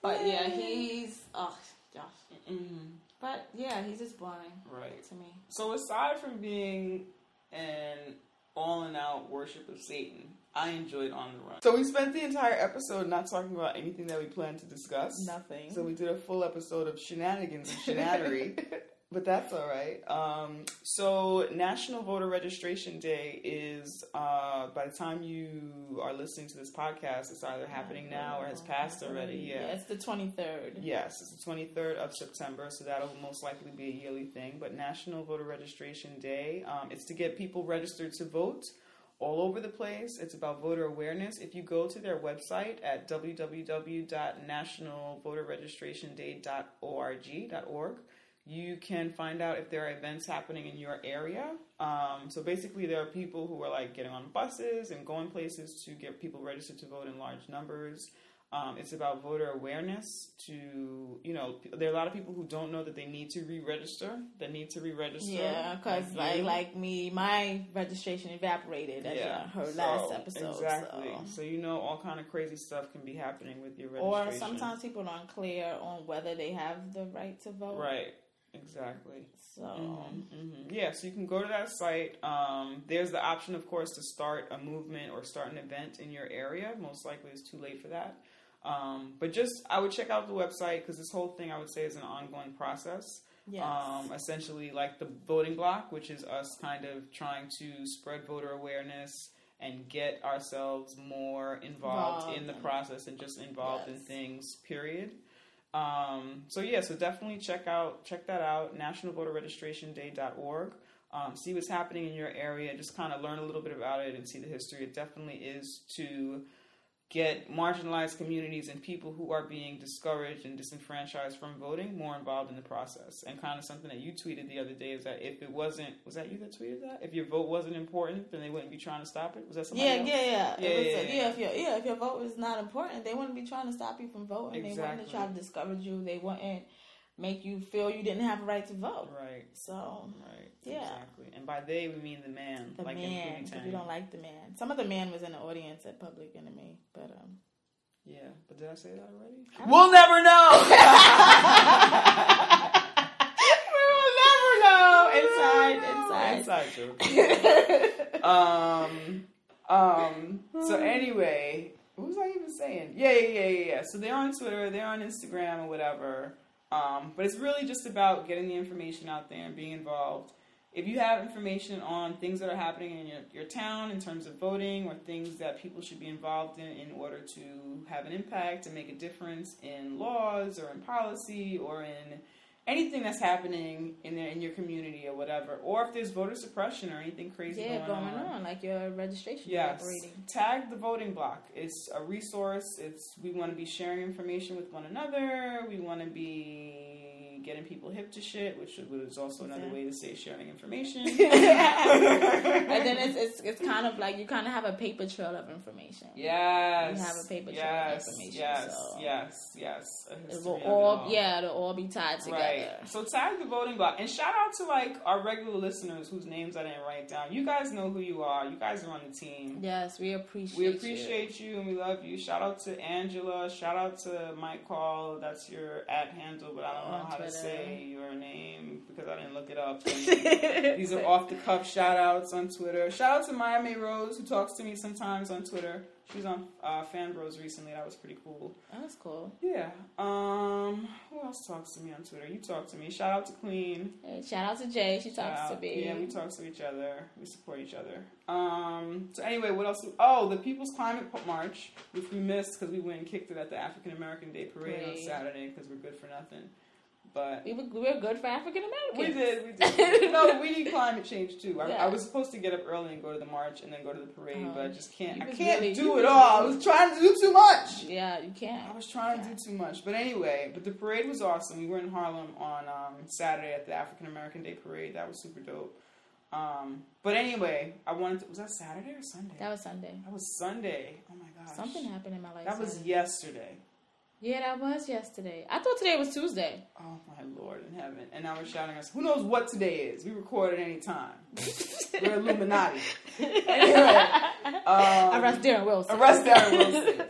But yeah, he's oh gosh. mm But yeah, he's just boring Right. to me. So aside from being an all-in-out worship of Satan, I enjoyed On the Run. So we spent the entire episode not talking about anything that we planned to discuss. Nothing. So we did a full episode of shenanigans and shenanigans. but that's all right. Um, so National Voter Registration Day is uh, by the time you are listening to this podcast, it's either happening now or has passed already. Yeah, Yeah. it's the twenty third. Yes, it's the 23rd of September, so that'll most likely be a yearly thing. But National Voter Registration Day, um, it's to get people registered to vote all over the place. It's about voter awareness. If you go to their website at www.nationalvoterregistrationday.org.org, you can find out if there are events happening in your area. Um, so basically, there are people who are like getting on buses and going places to get people registered to vote in large numbers. Um, it's about voter awareness. To you know, p- there are a lot of people who don't know that they need to re-register. That need to re-register. Yeah, because like you. like me, my registration evaporated as yeah, heard so, last episode. Exactly. so. So. you know, all kind of crazy stuff can be happening with your registration. Or sometimes people aren't clear on whether they have the right to vote. right. Exactly. So hmm Yeah, so you can go to that site. Um, there's the option, of course, to start a movement or start an event in your area. Most likely, it's too late for that. Um, but just, I would check out the website because this whole thing, I would say, is an ongoing process. yes. Um, essentially, like the voting block, which is us kind of trying to spread voter awareness and get ourselves more involved Involved in the process and just involved in things. Period. Um, so yeah, so definitely check out check that out. NationalVoterRegistrationDay.org. Um, see what's happening in your area. Just kind of learn a little bit about it and see the history. It definitely is to get marginalized communities and people who are being discouraged and disenfranchised from voting more involved in the process. And kind of something that you tweeted the other day is that if it wasn't, was that you that tweeted that? If your vote wasn't important, then they wouldn't be trying to stop it. Was that somebody yeah, else? yeah, yeah, Yeah, was, yeah, yeah. yeah. If your yeah, if your vote is not important, they wouldn't be trying to stop you from voting. Exactly. They wouldn't try to discourage you. They wouldn't make you feel you didn't have a right to vote. Right, So right. Yeah. Exactly. And by they, we mean the man. the like in man, Pootie if you don't like the man, some of the man was in the audience at Public Enemy, but um, Yeah, but did I say that already? We'll never know. we will never know. Inside, inside, inside, inside joke. um, um. So anyway, what was I even saying? Yeah, yeah, yeah, yeah. yeah. So they're on Twitter, they're on Instagram, or whatever. Um, but it's really just about getting the information out there and being involved. If you have information on things that are happening in your, your town in terms of voting or things that people should be involved in in order to have an impact and make a difference in laws or in policy or in anything that's happening in in your community or whatever, or if there's voter suppression or anything crazy Yeah, going, going on, like your registration Yes. operating. Tag the voting block. It's a resource. It's we want to be sharing information with one another. We want to be getting people hip to shit, which is also another way to say sharing information. and then it's, it's it's kind of like you kind of have a paper trail of information. Yes. We have a paper trail of information, Yes, so- yes, yes. It will of it all yeah, it'll all be tied together. Right. So tag the voting block and shout out to like our regular listeners whose names I didn't write down. You guys know who you are. You guys are on the team. Yes, we appreciate. You. We appreciate you. and we love you. Shout out to Angela. Shout out to Mike Call. That's your at handle, but I don't know how to Twitter. Say your name because I didn't look it up. These are off the cuff shout outs on Twitter. Shout out to Miami Rose who talks to me sometimes on Twitter. She was on uh, Fan Bros recently. That was pretty cool. That's cool. Yeah. Um. Who else talks to me on Twitter? You talk to me. Shout out to Queen. Hey, shout out to Jay. She talks Shout to me. Yeah, we talk to each other. We support each other. Um. So anyway, what else? Oh, the People's Climate March, which we missed because we went and kicked it at the African American Day Parade on Saturday because we're good for nothing. But We were, we were good for African Americans. we did, we did. no, we need climate change too. I, Yeah. I was supposed to get up early and go to the march and then go to the parade, but I just can't. I can't really- do it all. I was trying to do too much. Yeah, you can't. I was trying to do too much. But anyway, but the parade was awesome. We were in Harlem on um, Saturday at the African American Day Parade. That was super dope. Um, but anyway, I wanted to, was that Saturday or Sunday? That was Sunday. That was Sunday. Oh my gosh. Something happened in my life. That was yesterday. Yeah, that was yesterday. I thought today was Tuesday. Oh my lord in heaven. And now we're shouting us. Who knows what today is? We record at any time. we're Illuminati. Anyway. Um, Arrest Darren Wilson. Arrest Darren Wilson.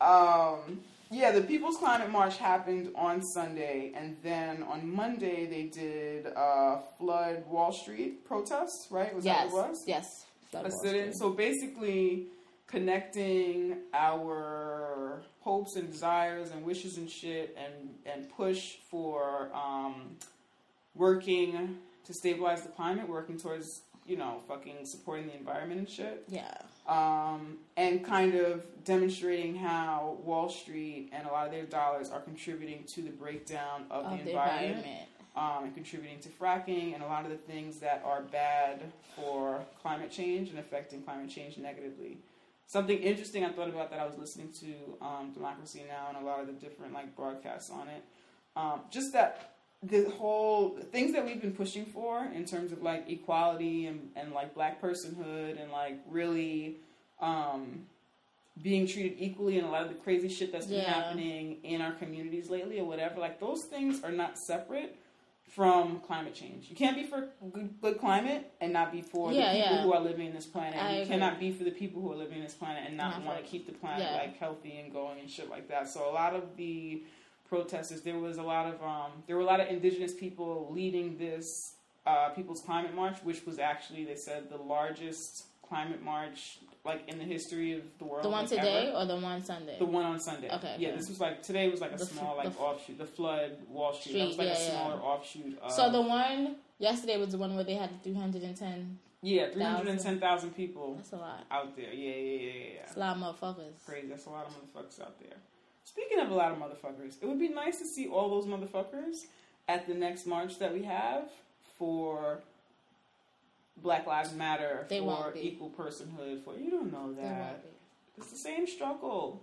um, yeah, the People's Climate March happened on Sunday, and then on Monday they did uh, Flood Wall Street protest, right? Was yes. that what it was? Yes. That A sit-in. So basically, connecting our hopes and desires and wishes and shit, and and push for um, working to stabilize the climate, working towards you know fucking supporting the environment and shit Yeah. um, and kind of demonstrating how Wall Street and a lot of their dollars are contributing to the breakdown of, Of the, the environment, environment. Um, and contributing to fracking and a lot of the things that are bad for climate change and affecting climate change negatively. Something interesting I thought about that I was listening to um, Democracy Now! and a lot of the different like broadcasts on it. Um, just that the whole things that we've been pushing for in terms of like equality and, and like black personhood and like really um, being treated equally and a lot of the crazy shit that's been Yeah. happening in our communities lately or whatever like those things are not separate from climate change you can't be for good, good climate and not be for Yeah, the people yeah. who are living in this planet I you agree. cannot be for the people who are living in this planet and not Not want to keep the planet yeah. like healthy and going and shit like that so a lot of the protesters there was a lot of um, there were a lot of indigenous people leading this uh, people's climate march which was actually they said the largest climate march like in the history of the world The one like, today ever. or the one Sunday? The one on Sunday. Okay, Yeah, okay. this was like today was like a The small like offshoot. The flood Wall Street. that was Street, like a yeah, yeah. offshoot. Of, so the one yesterday was the one where they had 310. yeah, three hundred and ten thousand people That's a lot. out there. Yeah, yeah, yeah, yeah. yeah. That's a lot of motherfuckers. Crazy. That's a lot of motherfuckers out there. Speaking of a lot of motherfuckers, it would be nice to see all those motherfuckers at the next march that we have Black Lives Matter, They for equal personhood, for you don't know that. It's the same struggle.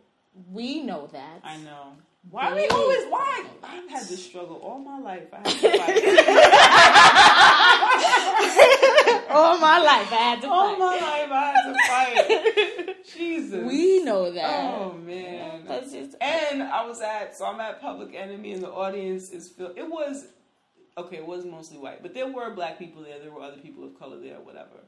We know that. I know. Why They we always why? don't know that. I've had this struggle all my life. I had to fight. All my life, I had to all my life I had to fight. Jesus. We know that. Oh man. That's just And I was at so I'm at Public Enemy and the audience is filled. It was okay. It was mostly white, but there were black people there. There were other people of color there, whatever.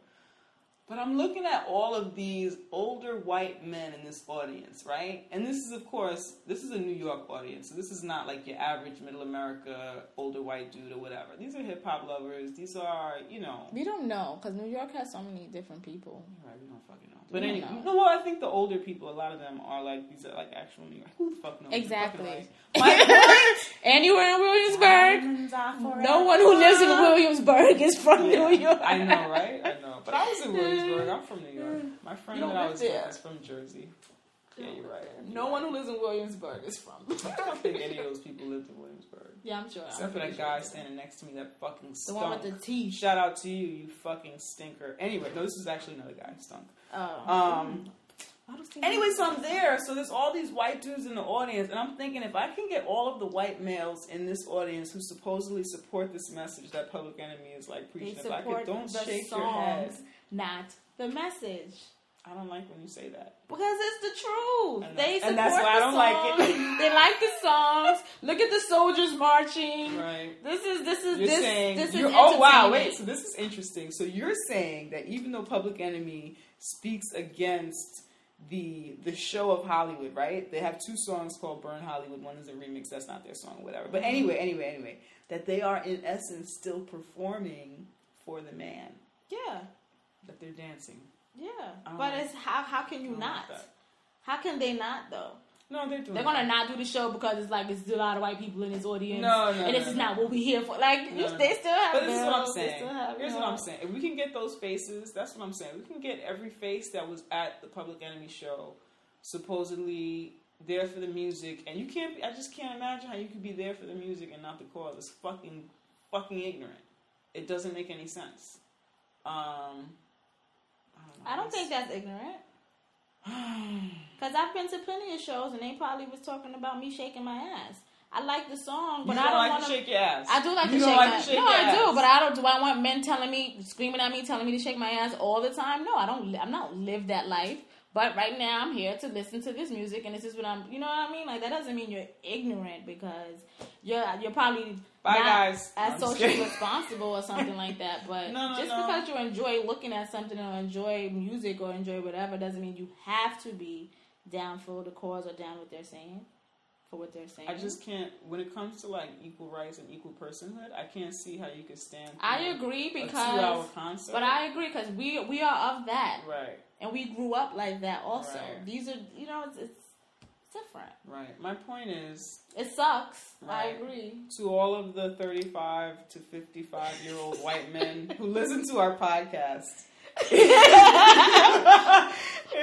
But I'm looking at all of these older white men in this audience, right? And this is, of course, this is a New York audience. So this is not like your average middle America older white dude or whatever. These are hip hop lovers. These are, you know. We don't know because New York has so many different people. Right, we don't fucking know. But We don't anyway, know. no, well, I think the older people, a lot of them are like these are like actual New York. Who the fuck knows? Exactly. Fucking right. And you were in Williamsburg. Diamonds are forever. No one who lives in Williamsburg is from Yeah, New York. I know, right? I know. But I was in Williamsburg. I'm from New York. My friend You don't that I was with is from Jersey. Yeah, you're right. No one who lives in Williamsburg is from. I don't think any of those people lived in Williamsburg. yeah, I'm sure. Except I'm for that sure guy they standing next to me, that fucking stunk. The one with the teeth. Shout out to you, you fucking stinker. Anyway, no, this is actually another guy, stunk. Oh. Um, Anyway, so I'm there. So there's all these white dudes in the audience, and I'm thinking if I can get all of the white males in this audience who supposedly support this message that Public Enemy is like preaching, if I could, don't the shake songs, your head. not the message. I don't like when you say that. Because it's the truth. And They support and that's why I don't like it. they like the songs. Look at the soldiers marching. Right. This is this is You're this saying this is oh wow wait so this is interesting so you're saying that even though Public Enemy speaks against the the show of Hollywood right? They have two songs called Burn Hollywood. One is a remix. That's not their song whatever. But anyway anyway anyway that they are in essence still performing for the man. Yeah, that they're dancing. Yeah. But it's how how can you not? How can they not though? No they're doing They're gonna not do the show because it's like it's a lot of white people in this audience. No, no, and this no, is no. not what we here for. Like No, they still have. But this is what I'm saying. Here's what. I'm saying. If we can get those faces, that's what I'm saying. We can get every face that was at the Public Enemy show, supposedly there for the music, and you can't. Be, I just can't imagine how you could be there for the music and not the cause. It's fucking, fucking ignorant. It doesn't make any sense. Um, I don't, know. I don't think that's ignorant. Cause I've been to plenty of shows and they probably was talking about me shaking my ass. I like the song, but I don't don't like want to shake your ass. I do like you to shake like my shake No, I ass. do, but I don't. Do I want men telling me, screaming at me, telling me to shake my ass all the time? No, I don't. I'm not live that life. But right now, I'm here to listen to this music, and this is what I'm. You know what I mean? Like that doesn't mean you're ignorant because you're you're probably Bye, not guys. as I'm socially responsible or something like that. But No, no, just no. because you enjoy looking at something or enjoy music or enjoy whatever doesn't mean you have to be down for the cause or down what they're saying for what they're saying. I just can't. When it comes to like equal rights and equal personhood, I can't see how you could stand. I agree because. But I agree because we we are of that, right. and we grew up like that. Also, Right. these are you know it's, it's different. Right. My point is It sucks. I agree. to all of the 35 to 55 year old white men who listen to our podcast.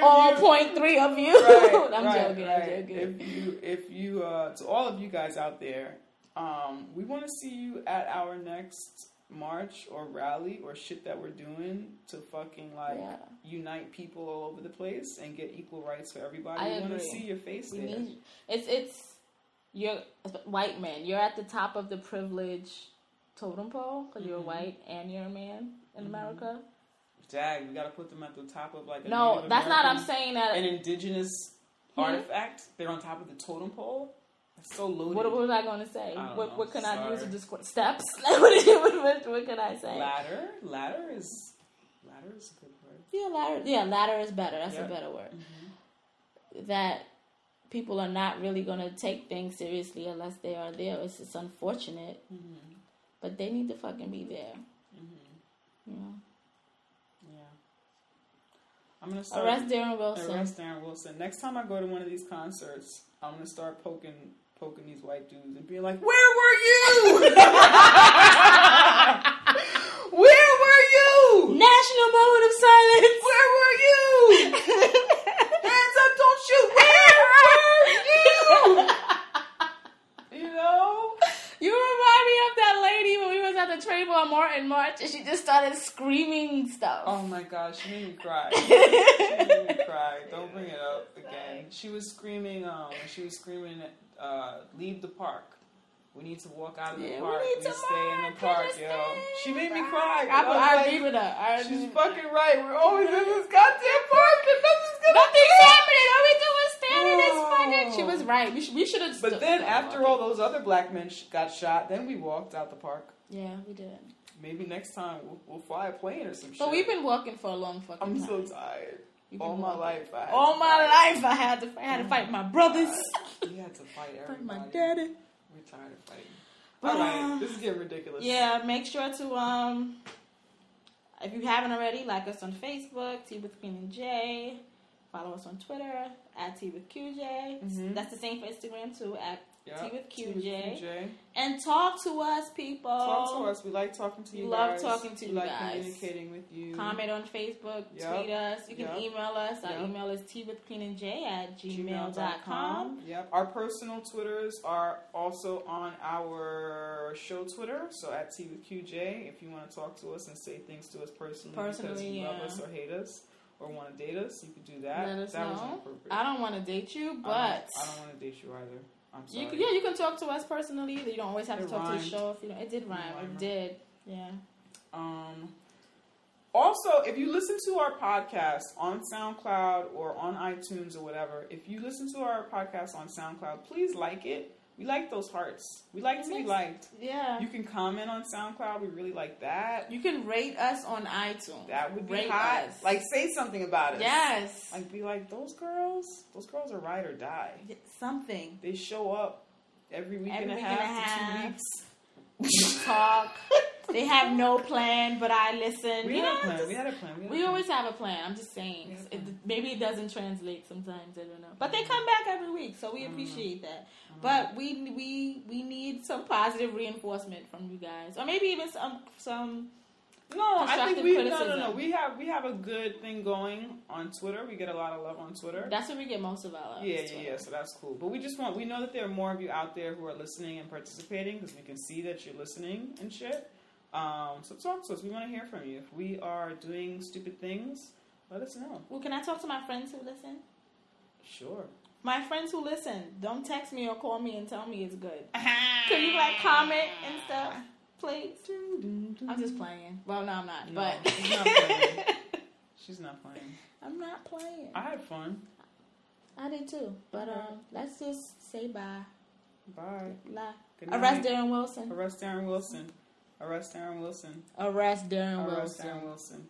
All point three of you. Right, I'm right, joking. right. I'm joking. If you, if you, uh, to all of you guys out there, um, we want to see you at our next march or rally or shit that we're doing to fucking like Yeah. unite people all over the place and get equal rights for everybody. I we want to see your face we there. need it's it's you're white man. You're at the top of the privilege totem pole because you're Mhm. white and you're a man in Mhm. America. Dag, we gotta put them at the top of like a No, Native that's not. I'm saying that. an indigenous Hmm? artifact. They're on top of the totem pole. That's so loaded. What, what was I going to say? I don't What, what can I Sorry. use to describe steps? What, what, what, what can I say? ladder? Ladder is ladder is a good word. Yeah, ladder. Yeah, ladder is better. That's Yeah. a better word. Mm-hmm. That people are not really going to take things seriously unless they are there. It's just unfortunate, Mm-hmm. but they need to fucking be there. Mm-hmm. You know, Yeah. I'm gonna start arrest Darren Wilson. arrest Darren Wilson. Next time I go to one of these concerts, I'm gonna start poking poking these white dudes and being like, "Where were you? Where were you? National moment of silence. Where were you? Hands up! Don't shoot! Where were you? You know." You remind me of that lady we was Trayvon Martin march and she just started screaming stuff. Oh my gosh, she made me cry. she made me cry. Don't bring it up again. She was screaming. Um, she was screaming. Uh, leave the park. We need to walk out of the Yeah, we park. need to stay in the park, yo. stay She made me cry. I, was I like, agree with her. I She's with fucking right. We're always in this goddamn park and nothing's gonna Nothing's happening. All we do is stand in this Oh. fucking. She was right. We should. We should have. But then after all those other black men sh- got shot, then we walked out the park. Yeah, we did. maybe next time we'll, we'll fly a plane or some shit. But we've been walking for a long fucking I'm time. so tired. All my life, I had All my fight. life, I had to, I had to fight my brothers, We had to fight fight everybody. my daddy. We're tired of fighting. But, All right, um, this is getting ridiculous. Yeah, make sure to um, if you haven't already, like us on Facebook, Tea with Queen and J. Follow us on Twitter at Tea with QJ. Mhm. That's the same for Instagram too at Yep. Tea with Tea with QJ. QJ. And talk to us, people. Talk to us. We like talking to you We love guys. talking to we you like guys. communicating with you. Comment on Facebook, Yep. tweet us. You can Yep. email us. Our Yep. email is tea with queen and j at gmail.com. Yep. Our personal Twitters are also on our show Twitter. So at Tea with QJ, if you want to talk to us and say things to us personally, because Personally, you love us or hate us or want to date us, you could do that. Let us that was know. inappropriate. I don't want to date you, I don't- but I don't, want to date you either. You can, yeah, you can talk to us personally. You don't always have to It talk to the show. If you don't, it did rhyme. rhyme. It did. Yeah. Um, also, if you listen to our podcast on SoundCloud or on iTunes or whatever, if you listen to our podcast on SoundCloud, please like it. We like those hearts. We like to be liked. Yeah. You can comment on SoundCloud. We really like that. You can rate us on iTunes. That would be rate hot. us. Like, say something about it. yes. Like, be like, those girls, those girls are ride or die. something. They show up every week, Every and, a week half and a to half. two weeks. We Talk. they have no plan, but I listen. We you had know, a plan. just- We had a plan. We, We plan. always have a plan. I'm just saying. We have a It, maybe it doesn't translate sometimes. I don't know. But they come back every week, so we know. appreciate that. Mm-hmm. But we we we need some positive reinforcement from you guys, or maybe even some some. No, I think we no no no. We have we have a good thing going on Twitter. We get a lot of love on Twitter. That's where we get most of our love. yeah, yeah, yeah. So that's cool. But we just want we know that there are more of you out there who are listening and participating because we can see that you're listening and shit. Um, so talk to us. We want to hear from you. If we are doing stupid things, let us know. Well, can I talk to my friends who listen? Sure. My friends who listen, don't text me or call me and tell me it's good. Can you like comment and stuff, please? I'm just playing. Well, no, I'm not. No, but she's not playing. She's not playing. I'm not playing. I had fun. I did too. But Okay. um, let's just say bye. Bye. Bye. Arrest. Darren Wilson. Arrest Darren Wilson. Arrest Darren Wilson. Arrest Darren Arrest Wilson. Darren Wilson.